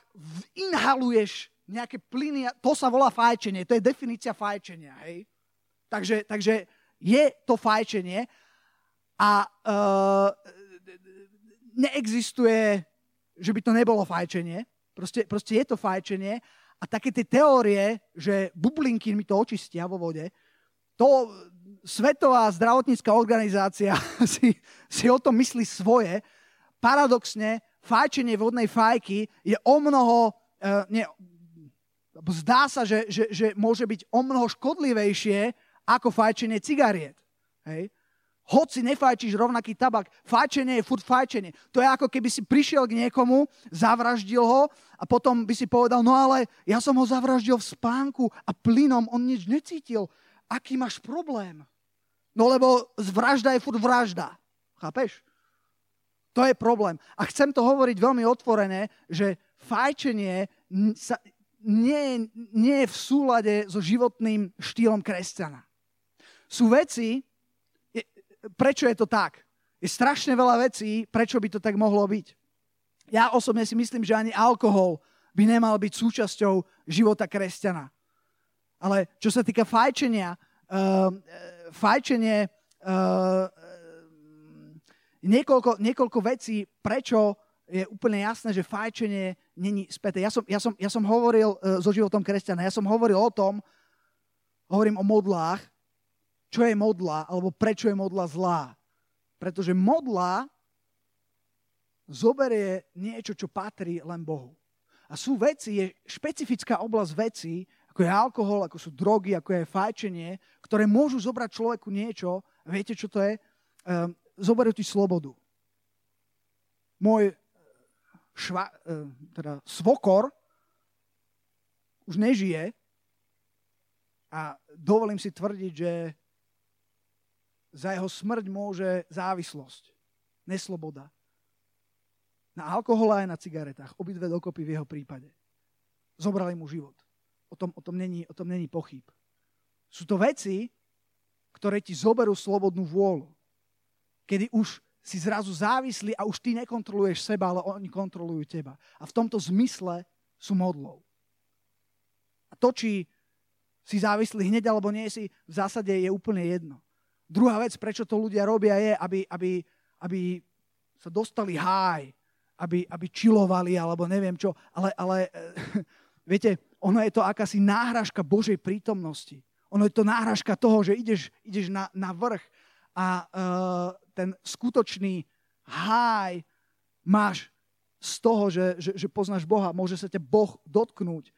inhaluješ nejaké plyny, to sa volá fajčenie, to je definícia fajčenia, hej? Takže, takže je to fajčenie a uh, neexistuje, že by to nebolo fajčenie, proste, proste je to fajčenie a také tie teórie, že bublinky mi to očistia vo vode, to Svetová zdravotnícká organizácia si, si o tom myslí svoje. Paradoxne, fajčenie vodnej fajky je o mnoho, uh, nie, zdá sa, že, že, že môže byť o mnoho škodlivejšie ako fajčenie cigariet. Hej? Hoci nefajčíš rovnaký tabak, fajčenie je furt fajčenie. To je ako keby si prišiel k niekomu, zavraždil ho a potom by si povedal, no ale ja som ho zavraždil v spánku a plynom on nič necítil. Aký máš problém? No lebo vražda je furt vražda. Chápeš? To je problém. A chcem to hovoriť veľmi otvorené, že fajčenie sa, nie, nie je v súlade so životným štýlom kresťana. Sú veci, prečo je to tak? Je strašne veľa vecí, prečo by to tak mohlo byť. Ja osobne si myslím, že ani alkohol by nemal byť súčasťou života kresťana. Ale čo sa týka fajčenia, uh, fajčenie uh, niekoľko, niekoľko vecí, prečo je úplne jasné, že fajčenie není späté. Ja som, ja som, ja som hovoril uh, so životom kresťana, ja som hovoril o tom, hovorím o modlách, čo je modla, alebo prečo je modla zlá. Pretože modla zoberie niečo, čo patrí len Bohu. A sú veci, je špecifická oblasť vecí, ako je alkohol, ako sú drogy, ako je fajčenie, ktoré môžu zobrať človeku niečo, viete, čo to je? Um, zoberú ti slobodu. Môj šva, um, teda svokor už nežije a dovolím si tvrdiť, že za jeho smrť môže závislosť, nesloboda. Na alkohole aj na cigaretách, obidve dokopy v jeho prípade. Zobrali mu život. O tom, o tom, není, o tom není pochyb. Sú to veci, ktoré ti zoberú slobodnú vôľu. Kedy už si zrazu závislý a už ty nekontroluješ seba, ale oni kontrolujú teba. A v tomto zmysle sú modlou. A to, či si závislý hneď alebo nie si, v zásade je úplne jedno. Druhá vec, prečo to ľudia robia, je, aby, aby, aby sa dostali háj, aby, aby čilovali, alebo neviem čo. Ale, ale viete, ono je to akási náhražka Božej prítomnosti. Ono je to náhražka toho, že ideš, ideš na, na vrch a uh, ten skutočný háj máš z toho, že, že, že poznáš Boha. Môže sa ťa Boh dotknúť.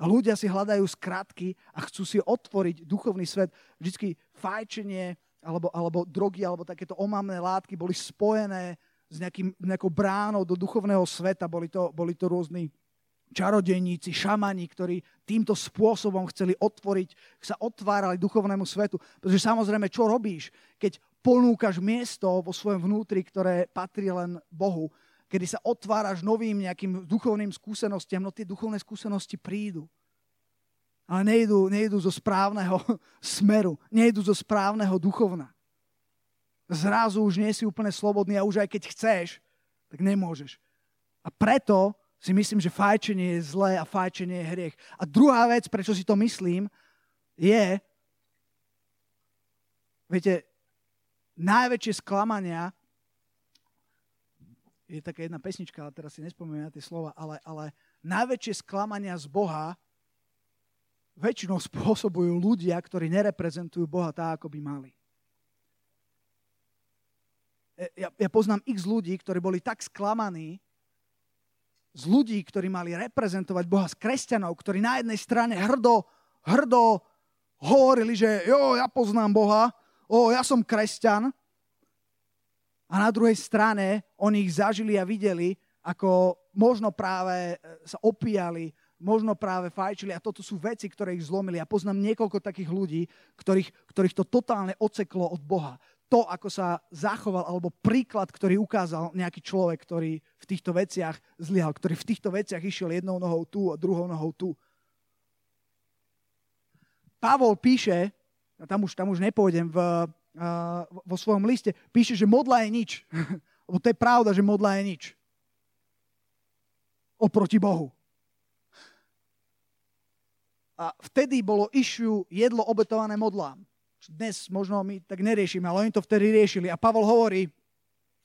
A ľudia si hľadajú skratky a chcú si otvoriť duchovný svet. Vždycky fajčenie alebo, alebo drogy alebo takéto omamné látky boli spojené s nejakým, nejakou bránou do duchovného sveta. Boli to, boli to rôzni čarodejníci, šamani, ktorí týmto spôsobom chceli otvoriť, sa otvárali duchovnému svetu. Pretože samozrejme, čo robíš, keď ponúkaš miesto vo svojom vnútri, ktoré patrí len Bohu, kedy sa otváraš novým nejakým duchovným skúsenostiam, no tie duchovné skúsenosti prídu. Ale nejdu, nejdu zo správneho smeru, nejdu zo správneho duchovna. Zrazu už nie si úplne slobodný a už aj keď chceš, tak nemôžeš. A preto si myslím, že fajčenie je zlé a fajčenie je hriech. A druhá vec, prečo si to myslím, je, viete, najväčšie sklamania, je taká jedna pesnička, ale teraz si nespomínam na tie slova, ale, ale najväčšie sklamania z Boha väčšinou spôsobujú ľudia, ktorí nereprezentujú Boha tak, ako by mali. Ja, ja poznám x ľudí, ktorí boli tak sklamaní, z ľudí, ktorí mali reprezentovať Boha, z kresťanov, ktorí na jednej strane hrdo, hrdo hovorili, že jo, ja poznám Boha, o, ja som kresťan. A na druhej strane oni ich zažili a videli, ako možno práve e, sa opíjali, možno práve fajčili a toto sú veci, ktoré ich zlomili. Ja poznám niekoľko takých ľudí, ktorých, ktorých to totálne oceklo od Boha. To, ako sa zachoval, alebo príklad, ktorý ukázal nejaký človek, ktorý v týchto veciach zlyhal, ktorý v týchto veciach išiel jednou nohou tu a druhou nohou tu. Pavol píše, tam už, tam už nepôjdem, v, vo svojom liste, píše, že modla je nič. Lebo to je pravda, že modla je nič. Oproti Bohu. A vtedy bolo issue jedlo obetované modlám. Dnes možno my tak neriešime, ale oni to vtedy riešili. A Pavol hovorí,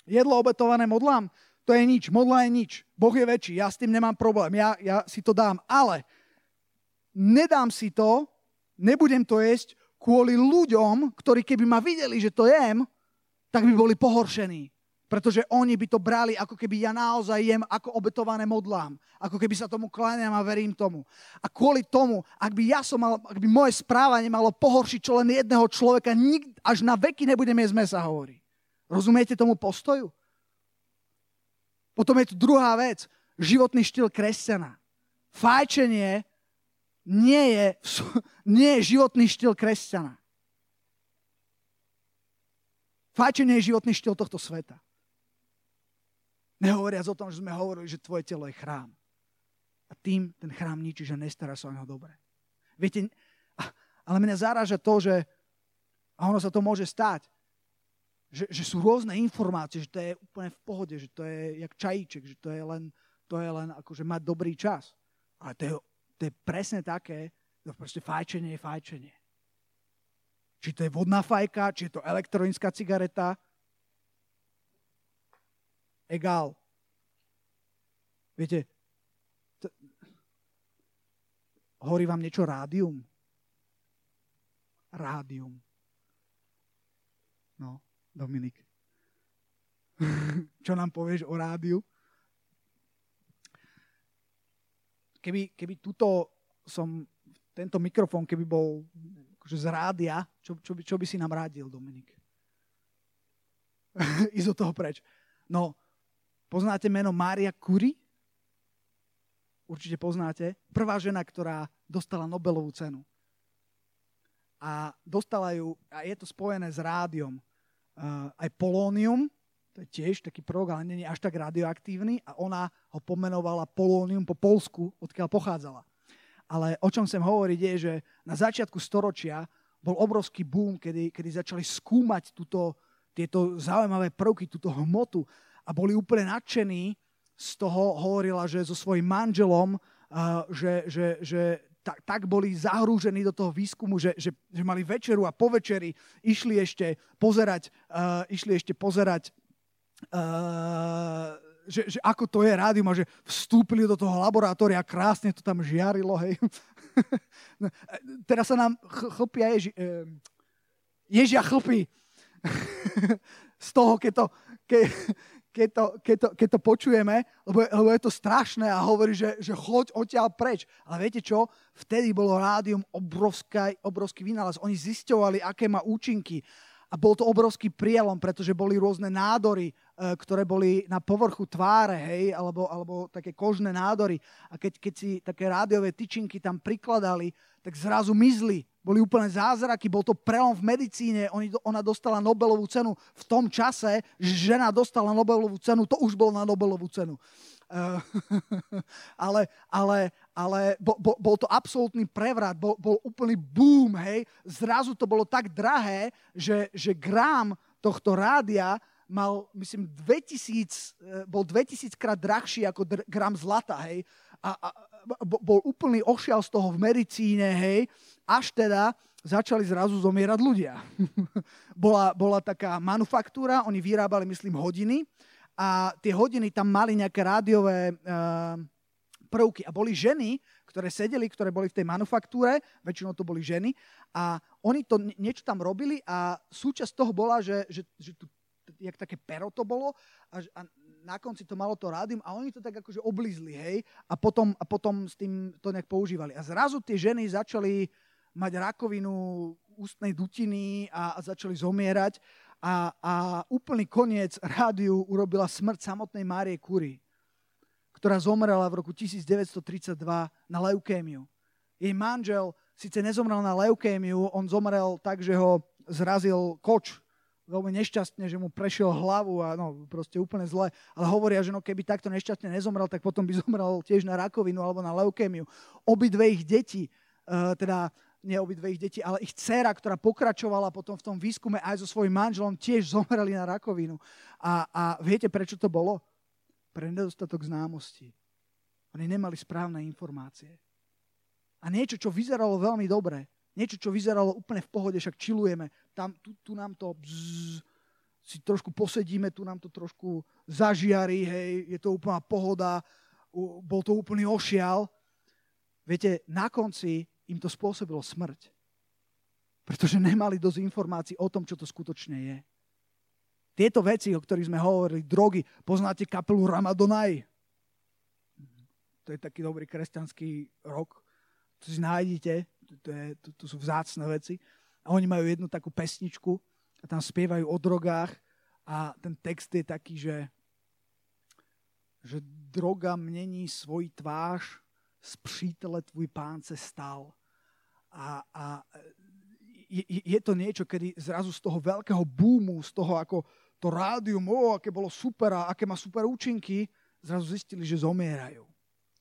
jedlo obetované modlám, to je nič, modla je nič. Boh je väčší, ja s tým nemám problém, ja, ja si to dám. Ale nedám si to, nebudem to jesť kvôli ľuďom, ktorí keby ma videli, že to jem, tak by boli pohoršení. Pretože oni by to brali, ako keby ja naozaj jem ako obetované modlám. Ako keby sa tomu kláňam a verím tomu. A kvôli tomu, ak by, ja som mal, ak by moje správanie malo pohoršiť čo len jedného človeka, nik, až na veky nebudem jesť mesa, hovorí. Rozumiete tomu postoju? Potom je tu druhá vec. Životný štýl kresťana. Fajčenie nie je, nie je životný štýl kresťana. Fajčenie je životný štýl tohto sveta. Nehovoriac o tom, že sme hovorili, že tvoje telo je chrám. A tým ten chrám ničí, že nestará sa o neho dobre. Viete, ale mňa zaráža to, že a ono sa to môže stať, že, že sú rôzne informácie, že to je úplne v pohode, že to je jak čajíček, že to je len, to je len akože mať dobrý čas. Ale to je, to je presne také, to proste fajčenie je fajčenie. Či to je vodná fajka, či je to elektronická cigareta, egál. Viete, t- hovorí vám niečo rádium? Rádium. No, Dominik. Čo nám povieš o rádiu? Keby, keby tuto som, tento mikrofón, keby bol akože z rádia, čo, čo, by, čo by si nám rádil, Dominik? Ísť od toho preč. No, Poznáte meno Mária Curie? Určite poznáte. Prvá žena, ktorá dostala Nobelovú cenu. A dostala ju, a je to spojené s rádiom, uh, aj polónium, to je tiež taký prvok, ale nie až tak radioaktívny a ona ho pomenovala polónium po Polsku, odkiaľ pochádzala. Ale o čom chcem hovoriť je, že na začiatku storočia bol obrovský boom, kedy, kedy začali skúmať túto, tieto zaujímavé prvky, túto hmotu a boli úplne nadšení z toho, hovorila, že so svojím manželom, že, že, že tak, tak boli zahrúžení do toho výskumu, že, že, že mali večeru a po večeri išli ešte pozerať, uh, išli ešte pozerať že, že ako to je rádium a že vstúpili do toho laboratória, krásne to tam žiarilo, hej. no, teraz sa nám ch- chlpia ježi, uh, ježia chlpy z toho, keď to, keď, keď to, keď to, keď to počujeme, lebo, lebo je to strašné a hovorí, že, že choď odtiaľ preč. Ale viete čo? Vtedy bolo rádium obrovský, obrovský vynález. Oni zisťovali, aké má účinky. A bol to obrovský prielom, pretože boli rôzne nádory, e, ktoré boli na povrchu tváre, hej, alebo, alebo také kožné nádory. A keď, keď si také rádiové tyčinky tam prikladali, tak zrazu mizli boli úplne zázraky, bol to prelom v medicíne, ona dostala Nobelovú cenu v tom čase, že žena dostala Nobelovú cenu, to už bol na Nobelovú cenu. Uh, ale, ale, ale bol, bol, bol to absolútny prevrat, bol, bol úplný boom, hej. Zrazu to bolo tak drahé, že, že grám tohto rádia mal, myslím, 2000, eh, bol 2000 krát drahší ako dr- gram zlata, hej. A, a bol úplný ošial z toho v medicíne, hej až teda začali zrazu zomierať ľudia. bola, bola taká manufaktúra, oni vyrábali, myslím, hodiny a tie hodiny tam mali nejaké rádiové uh, prvky a boli ženy, ktoré sedeli, ktoré boli v tej manufaktúre, väčšinou to boli ženy a oni to niečo tam robili a súčasť toho bola, že, že, že tu, jak také pero to bolo a, a na konci to malo to rádium a oni to tak akože oblízli, hej, a potom, a potom s tým to nejak používali. A zrazu tie ženy začali mať rakovinu ústnej dutiny a, a začali zomierať. A, a úplný koniec rádiu urobila smrť samotnej Márie Kury, ktorá zomrela v roku 1932 na leukémiu. Jej manžel síce nezomrel na leukémiu, on zomrel tak, že ho zrazil koč veľmi nešťastne, že mu prešiel hlavu a no, proste úplne zle. Ale hovoria, že no, keby takto nešťastne nezomrel, tak potom by zomrel tiež na rakovinu alebo na leukémiu. Obidve ich deti, uh, teda nie obidve ich deti, ale ich dcera, ktorá pokračovala potom v tom výskume aj so svojím manželom, tiež zomreli na rakovinu. A, a viete, prečo to bolo? Pre nedostatok známosti. Oni nemali správne informácie. A niečo, čo vyzeralo veľmi dobre, niečo, čo vyzeralo úplne v pohode, však čilujeme, tam, tu, tu nám to bzz, si trošku posedíme, tu nám to trošku zažiari, hej, je to úplná pohoda, bol to úplný ošial. Viete, na konci im to spôsobilo smrť. Pretože nemali dosť informácií o tom, čo to skutočne je. Tieto veci, o ktorých sme hovorili, drogy, poznáte kapelu Ramadonaj? To je taký dobrý kresťanský rok. To si nájdete, to, je, to, to sú vzácne veci. A oni majú jednu takú pesničku a tam spievajú o drogách a ten text je taký, že, že droga mnení svoj tvář, z přítele tvůj pán se stal. A, a je, je to niečo, kedy zrazu z toho veľkého boomu, z toho ako to rádium, o, aké bolo super a aké má super účinky, zrazu zistili, že zomierajú.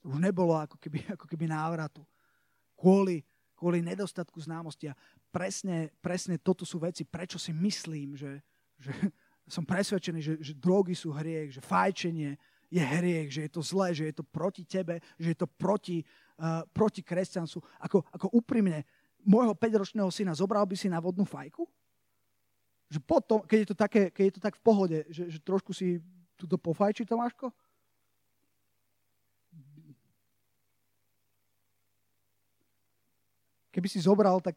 Už nebolo ako keby, ako keby návratu. Kvôli kvôli nedostatku známosti. A presne, presne toto sú veci, prečo si myslím, že, že som presvedčený, že, že drogy sú hriech, že fajčenie je hriech, že je to zlé, že je to proti tebe, že je to proti, uh, proti kresťanstvu. Ako, ako úprimne, môjho 5-ročného syna zobral by si na vodnú fajku? Že potom, keď je to, také, keď je to tak v pohode, že, že trošku si túto pofajči, Tomáško? Keby si zobral, tak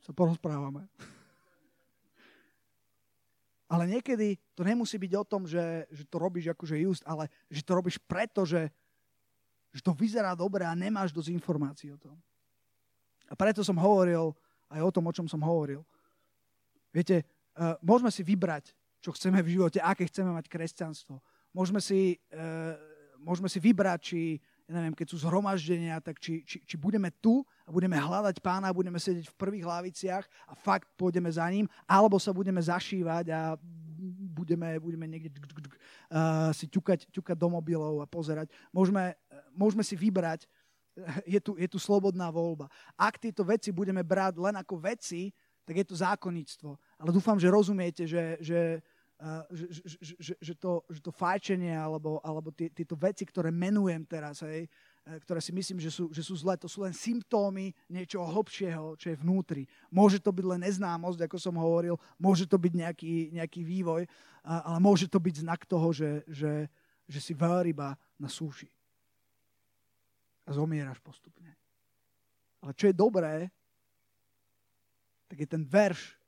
sa porozprávame. Ale niekedy to nemusí byť o tom, že, že to robíš akože just, ale že to robíš preto, že, že to vyzerá dobre a nemáš dosť informácií o tom. A preto som hovoril aj o tom, o čom som hovoril. Viete, uh, môžeme si vybrať, čo chceme v živote, aké chceme mať kresťanstvo. Môžeme si, uh, môžeme si vybrať, či ja neviem, keď sú zhromaždenia, tak či, či, či budeme tu a budeme hľadať pána, budeme sedieť v prvých hlaviciach a fakt pôjdeme za ním, alebo sa budeme zašívať a budeme, budeme niekde uh, si ťukať, ťukať do mobilov a pozerať. Môžeme, môžeme si vybrať, je tu, je tu slobodná voľba. Ak tieto veci budeme brať len ako veci, tak je to zákonníctvo. Ale dúfam, že rozumiete, že, že že, že, že, to, že to fajčenie alebo, alebo tie, tieto veci, ktoré menujem teraz, hej, e, ktoré si myslím, že sú, že sú zlé, to sú len symptómy niečoho hlbšieho, čo je vnútri. Môže to byť len neznámosť, ako som hovoril, môže to byť nejaký, nejaký vývoj, ale môže to byť znak toho, že, že, že si veľryba na súši. A zomieraš postupne. Ale čo je dobré, tak je ten verš,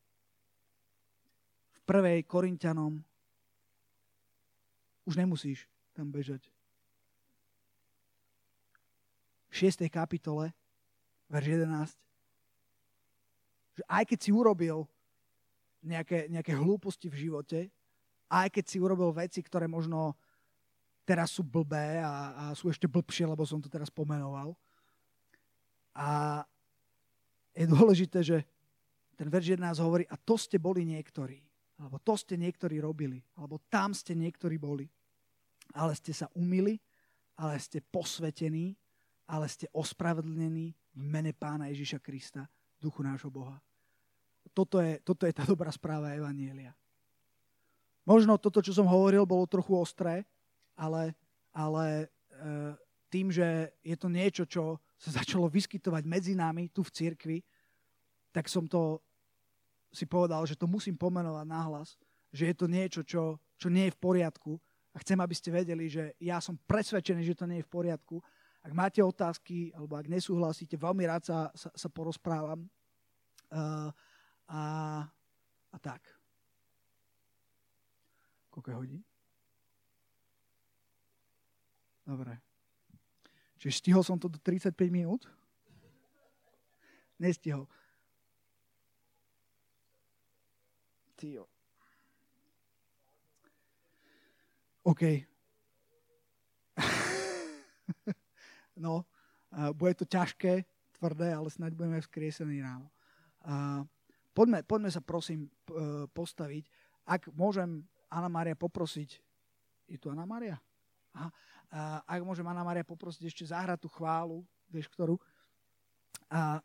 1. Korintianom už nemusíš tam bežať. V 6. kapitole, verš 11, že aj keď si urobil nejaké, nejaké hlúposti v živote, aj keď si urobil veci, ktoré možno teraz sú blbé a, a sú ešte blbšie, lebo som to teraz pomenoval. A je dôležité, že ten verš 11 hovorí, a to ste boli niektorí. Alebo to ste niektorí robili. Alebo tam ste niektorí boli. Ale ste sa umili, ale ste posvetení, ale ste ospravedlnení v mene pána Ježiša Krista, duchu nášho Boha. Toto je, toto je tá dobrá správa Evanielia. Možno toto, čo som hovoril, bolo trochu ostré, ale, ale e, tým, že je to niečo, čo sa začalo vyskytovať medzi nami tu v cirkvi, tak som to si povedal, že to musím pomenovať nahlas, že je to niečo, čo, čo nie je v poriadku. A chcem, aby ste vedeli, že ja som presvedčený, že to nie je v poriadku. Ak máte otázky, alebo ak nesúhlasíte, veľmi rád sa, sa, sa porozprávam. Uh, a, a tak. Koľko hodín? Dobre. Čiže stihol som to do 35 minút? Nestihol. Tío. OK. no, bude to ťažké, tvrdé, ale snáď budeme vzkriesení ráno. Uh, poďme, poďme sa prosím uh, postaviť. Ak môžem Anna Maria poprosiť, je tu Anna Maria? Aha. Uh, ak môžem Anna Maria poprosiť ešte zahrať tú chválu, vieš ktorú. Uh,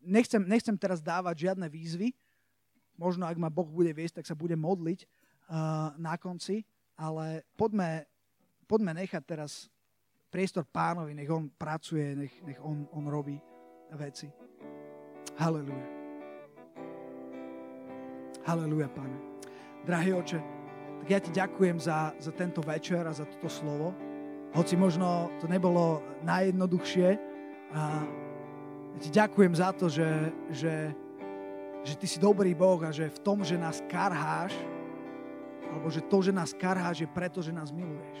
nechcem, nechcem teraz dávať žiadne výzvy, možno ak ma Boh bude viesť, tak sa bude modliť uh, na konci, ale poďme, poďme nechať teraz priestor pánovi, nech on pracuje, nech, nech on, on robí veci. Halelúja. Halelúja, páne. Drahý oče, tak ja ti ďakujem za, za tento večer a za toto slovo. Hoci možno to nebolo najjednoduchšie. A ja ti ďakujem za to, že, že, že ty si dobrý Boh a že v tom, že nás karháš, alebo že to, že nás karháš, je preto, že nás miluješ.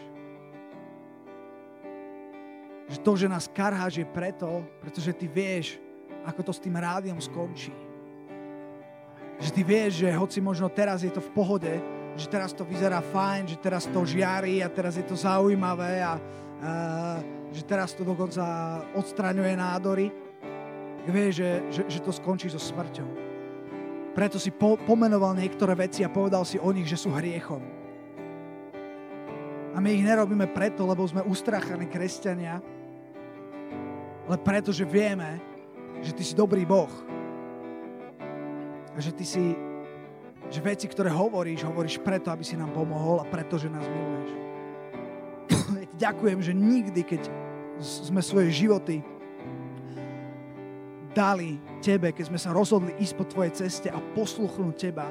Že to, že nás karháš, je preto, pretože ty vieš, ako to s tým rádiom skončí. Že ty vieš, že hoci možno teraz je to v pohode, že teraz to vyzerá fajn, že teraz to žiari a teraz je to zaujímavé a, a že teraz to dokonca odstraňuje nádory, vieš, že, že, že to skončí so smrťou. Preto si po, pomenoval niektoré veci a povedal si o nich, že sú hriechom. A my ich nerobíme preto, lebo sme ustrachaní kresťania, ale preto, že vieme, že Ty si dobrý Boh. A že Ty si, že veci, ktoré hovoríš, hovoríš preto, aby si nám pomohol a preto, že nás miluješ. Ja ti ďakujem, že nikdy, keď sme svoje životy dali Tebe, keď sme sa rozhodli ísť po Tvojej ceste a posluchnúť Teba,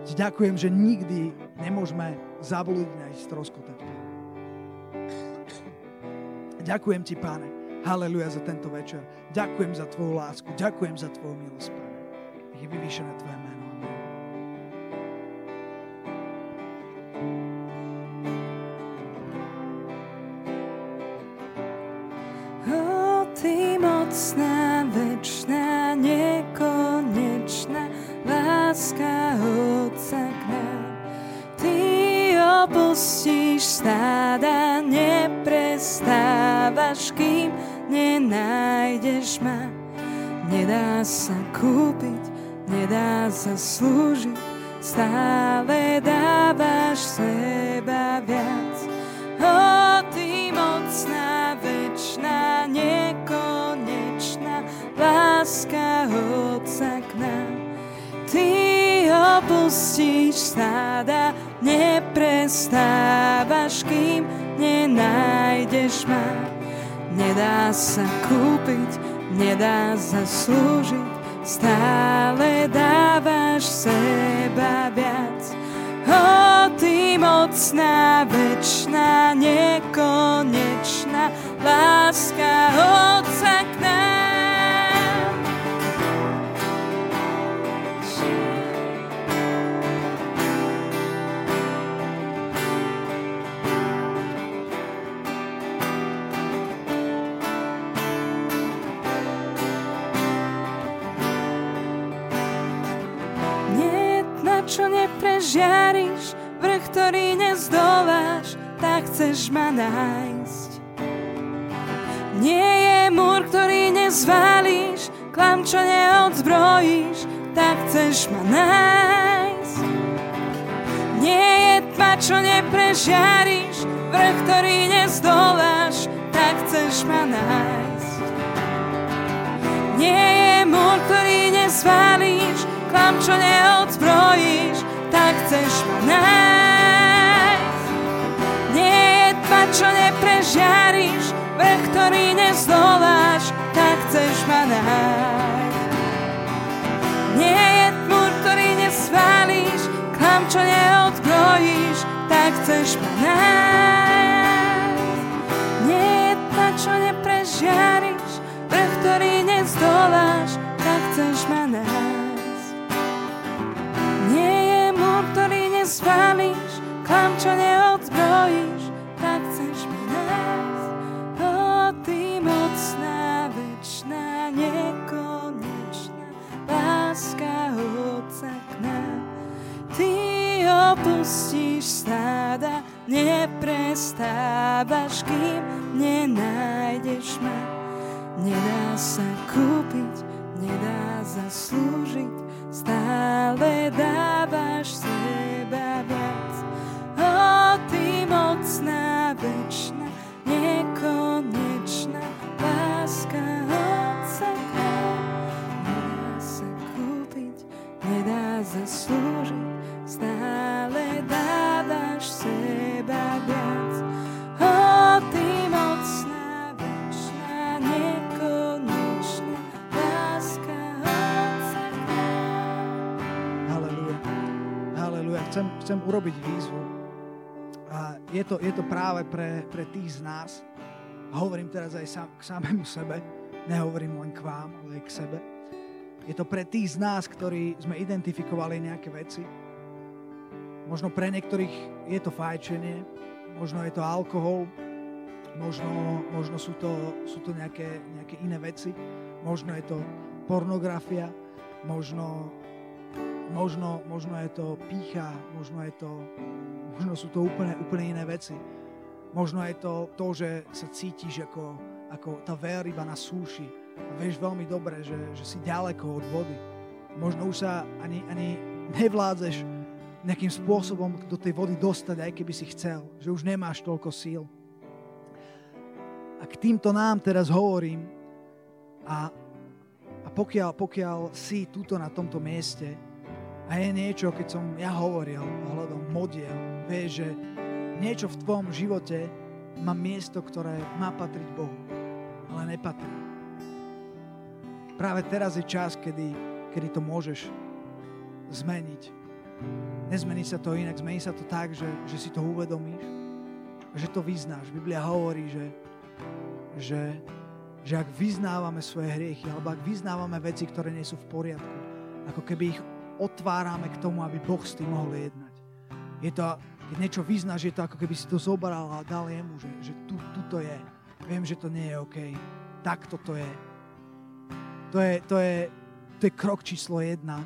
Ti ďakujem, že nikdy nemôžeme zablúdiť a ísť stroskotať. Ďakujem Ti, Páne. Haleluja za tento večer. Ďakujem za Tvoju lásku. Ďakujem za Tvoju milosť, Páne. Je vyvýšené Tvoje meno. Nedá sa kúpiť, nedá sa slúžiť, stále dávaš seba viac. O, ty mocná, večná, nekonečná, láska Otca k nám. Ty opustíš stáda, neprestávaš, kým nenájdeš ma. Nedá sa kúpiť, nedá sa slúžiť, stále dávaš seba viac. O, ty mocná, večná, nekonečná láska Otca k nám. Čo neprežiariš, vrch, ktorý nezdoláš, tak chceš ma nájsť. Nie je múr, ktorý nezvalíš, klam, čo neodzbrojíš, tak chceš ma nájsť. Nie je tma, čo neprežiariš, vrch, ktorý nezdoláš, tak chceš ma nájsť. Nie je múr, ktorý nezvalíš, klam, čo neodzbrojíš, tak chceš ma nájsť. Nie je tma, čo neprežiariš, vrch, ktorý nezdoláš, tak chceš ma nájsť. Nie je tmu, ktorý nesvalíš, klam, čo neodzbrojíš, tak chceš ma nájsť. Nie je tma, čo neprežiariš, vrch, ktorý nezdoláš, tak chceš ma nájsť. Spálíš, klam, čo neodzbrojíš, tak chceš mi nájsť. O, ty mocná, večná, nekonečná láska Otca k nám. Ty neopustíš stáda, neprestávaš, kým nenájdeš ma. Nedá sa kúpiť, nedá zaslúžiť, stále dávaš seba viac. O, ty mocná, večná, nekonečná láska Otca Chcem, urobiť výzvu. A je to, je to práve pre, pre tých z nás, a hovorím teraz aj sám, k samému sebe, nehovorím len k vám, ale aj k sebe. Je to pre tých z nás, ktorí sme identifikovali nejaké veci. Možno pre niektorých je to fajčenie, možno je to alkohol, možno, možno sú, to, sú to nejaké, nejaké iné veci, možno je to pornografia, možno, možno, možno je to pícha, možno, je to, možno sú to úplne, úplne iné veci. Možno je to to, že sa cítiš ako, ako tá veľryba na súši a vieš veľmi dobre, že, že si ďaleko od vody. Možno už sa ani, ani nevládzeš nejakým spôsobom do tej vody dostať, aj keby si chcel. Že už nemáš toľko síl. A k týmto nám teraz hovorím a, a pokiaľ, pokiaľ si tuto na tomto mieste a je niečo, keď som ja hovoril ohľadom modiel, vieš, že niečo v tvojom živote má miesto, ktoré má patriť Bohu, ale nepatrí. Práve teraz je čas, kedy, kedy to môžeš zmeniť. Nezmení sa to inak, zmení sa to tak, že, že si to uvedomíš že to vyznáš. Biblia hovorí, že, že, že ak vyznávame svoje hriechy, alebo ak vyznávame veci, ktoré nie sú v poriadku, ako keby ich otvárame k tomu, aby Boh s tým mohol jednať. Je to, keď niečo vyznáš, je to ako keby si to zobral a dal jemu, že, že tu, tu to je. Viem, že to nie je OK. Tak toto je. To je, to je, to je krok číslo jedna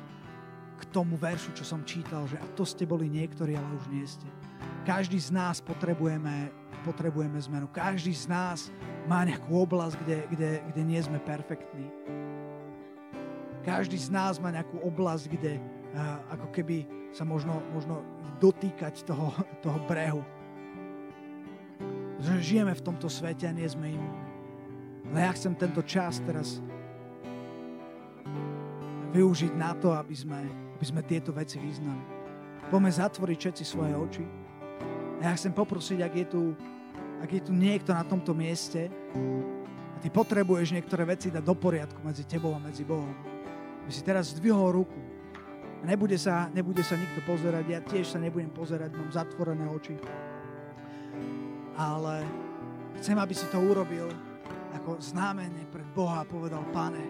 k tomu veršu, čo som čítal, že a to ste boli niektorí, ale už nie ste. Každý z nás potrebujeme, potrebujeme zmenu. Každý z nás má nejakú oblasť, kde, kde, kde nie sme perfektní. Každý z nás má nejakú oblasť, kde ako keby sa možno, možno dotýkať toho, toho brehu. Pretože žijeme v tomto svete a nie sme im. Ale ja chcem tento čas teraz využiť na to, aby sme, aby sme tieto veci vyznali. Poďme zatvoriť všetci svoje oči. A ja chcem poprosiť, ak je tu, ak je tu niekto na tomto mieste a ty potrebuješ niektoré veci dať do poriadku medzi tebou a medzi Bohom, aby si teraz zdvihol ruku a nebude sa, nebude sa nikto pozerať, ja tiež sa nebudem pozerať, mám zatvorené oči. Ale chcem, aby si to urobil ako znamenie pred Boha a povedal, pane,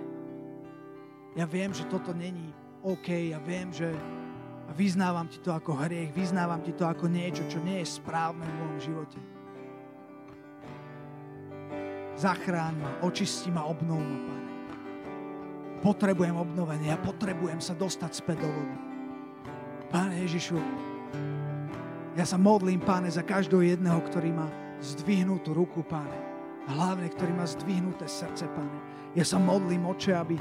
ja viem, že toto není OK, ja viem, že vyznávam ti to ako hriech, vyznávam ti to ako niečo, čo nie je správne v mojom živote. Zachráň ma, očisti ma, obnov ma, Pane potrebujem obnovenie, ja potrebujem sa dostať späť do vody. Pane Ježišu, ja sa modlím, Páne, za každého jedného, ktorý má zdvihnutú ruku, Páne. A hlavne, ktorý má zdvihnuté srdce, Páne. Ja sa modlím, Oče, aby,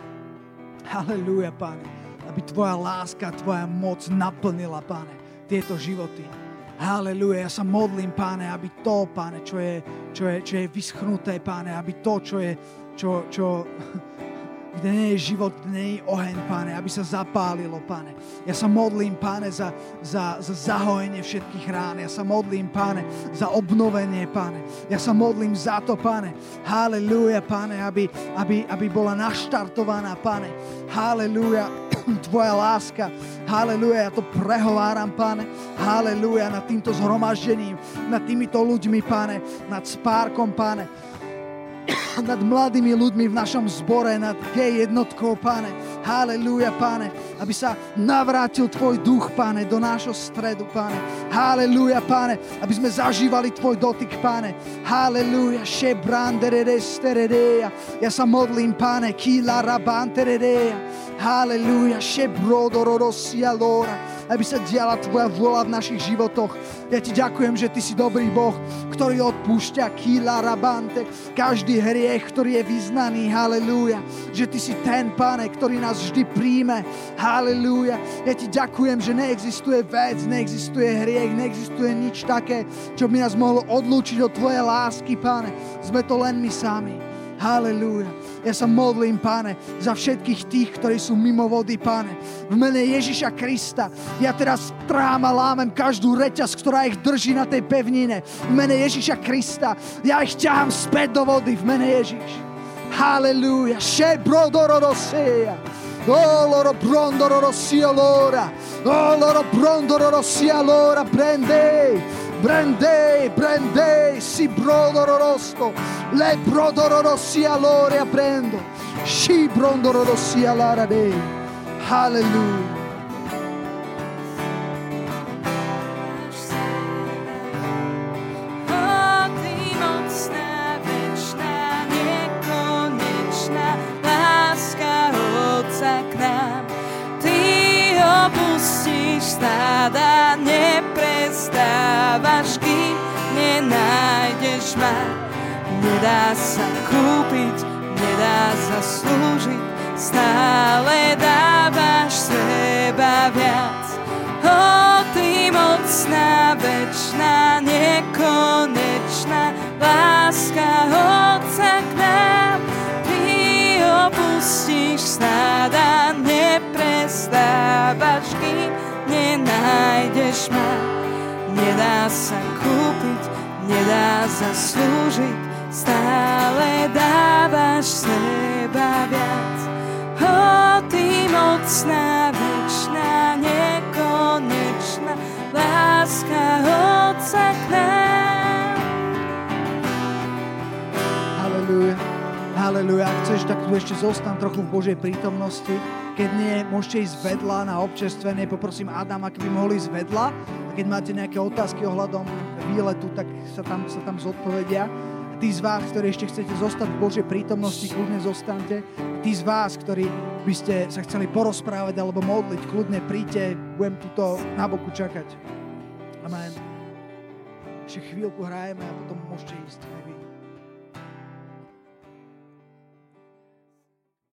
halleluja, Páne, aby Tvoja láska, Tvoja moc naplnila, Páne, tieto životy. Halleluja, ja sa modlím, Páne, aby to, Páne, čo je, čo je, čo je vyschnuté, Páne, aby to, čo je, čo, čo, je život, je oheň, Pane, aby sa zapálilo, Pane. Ja sa modlím, Pane, za, za, za zahojenie všetkých rán. Ja sa modlím, Pane, za obnovenie, Pane. Ja sa modlím za to, Pane. Halelúja, Pane, aby, aby, aby bola naštartovaná, Pane. Halelúja, Tvoja láska. Halelúja, ja to prehováram, Pane. Halelúja, nad týmto zhromaždením, nad týmito ľuďmi, Pane, nad spárkom, Pane nad mladými ľuďmi v našom zbore, nad gay jednotkou, pane. Halelúja, Pane, aby sa navrátil Tvoj duch, Pane, do nášho stredu, Pane. Halelúja, Pane, aby sme zažívali Tvoj dotyk, Pane. Halelúja, šebranderedesteredeja. Ja sa modlím, Pane, kila rabanteredeja. Halelúja, šebrodororosia lora aby sa diala Tvoja vôľa v našich životoch. Ja Ti ďakujem, že Ty si dobrý Boh, ktorý odpúšťa kýla rabante, každý hriech, ktorý je vyznaný, halleluja. Že Ty si ten, Pane, ktorý nás vždy príjme, halleluja. Ja Ti ďakujem, že neexistuje vec, neexistuje hriech, neexistuje nič také, čo by nás mohlo odlúčiť od Tvojej lásky, Pane. Sme to len my sami. Halelúja. Ja sa modlím, páne, za všetkých tých, ktorí sú mimo vody, páne. V mene Ježiša Krista. Ja teraz trám a lámem každú reťaz, ktorá ich drží na tej pevnine. V mene Ježiša Krista. Ja ich ťahám späť do vody v mene Ježiš. Halelúja. Še brodororoseja. Oh, loro lora. Oh, loro brondororo sia lora. Prendei. Prende, prende, si brodororosto, le brodororossia l'ore aprendo, si brodororossia l'ara dei. Hallelujah. Stáda neprestávaš, kým nenájdeš ma. Nedá sa kúpiť, nedá sa slúžiť, stále dávaš seba viac. O, ty mocná, večná, nekonečná láska Otca k nám. Ty opustíš stáda, neprestávaš, kým nenájdeš ma. Nedá sa kúpiť, nedá sa slúžiť, stále dávaš seba viac. O, ty mocná, večná, nekonečná láska Otca k nám. Halleluja. Halleluja. Ak chceš, tak tu ešte zostan trochu v Božej prítomnosti. Keď nie, môžete ísť vedľa na občerstvenie. Poprosím Adam, ak by mohli ísť vedľa. A keď máte nejaké otázky ohľadom výletu, tak sa tam, sa tam zodpovedia. A tí z vás, ktorí ešte chcete zostať v Božej prítomnosti, kľudne zostaňte. Tí z vás, ktorí by ste sa chceli porozprávať alebo modliť, kľudne príďte, budem tuto na boku čakať. Amen. Ešte chvíľku hrajeme a potom môžete ísť.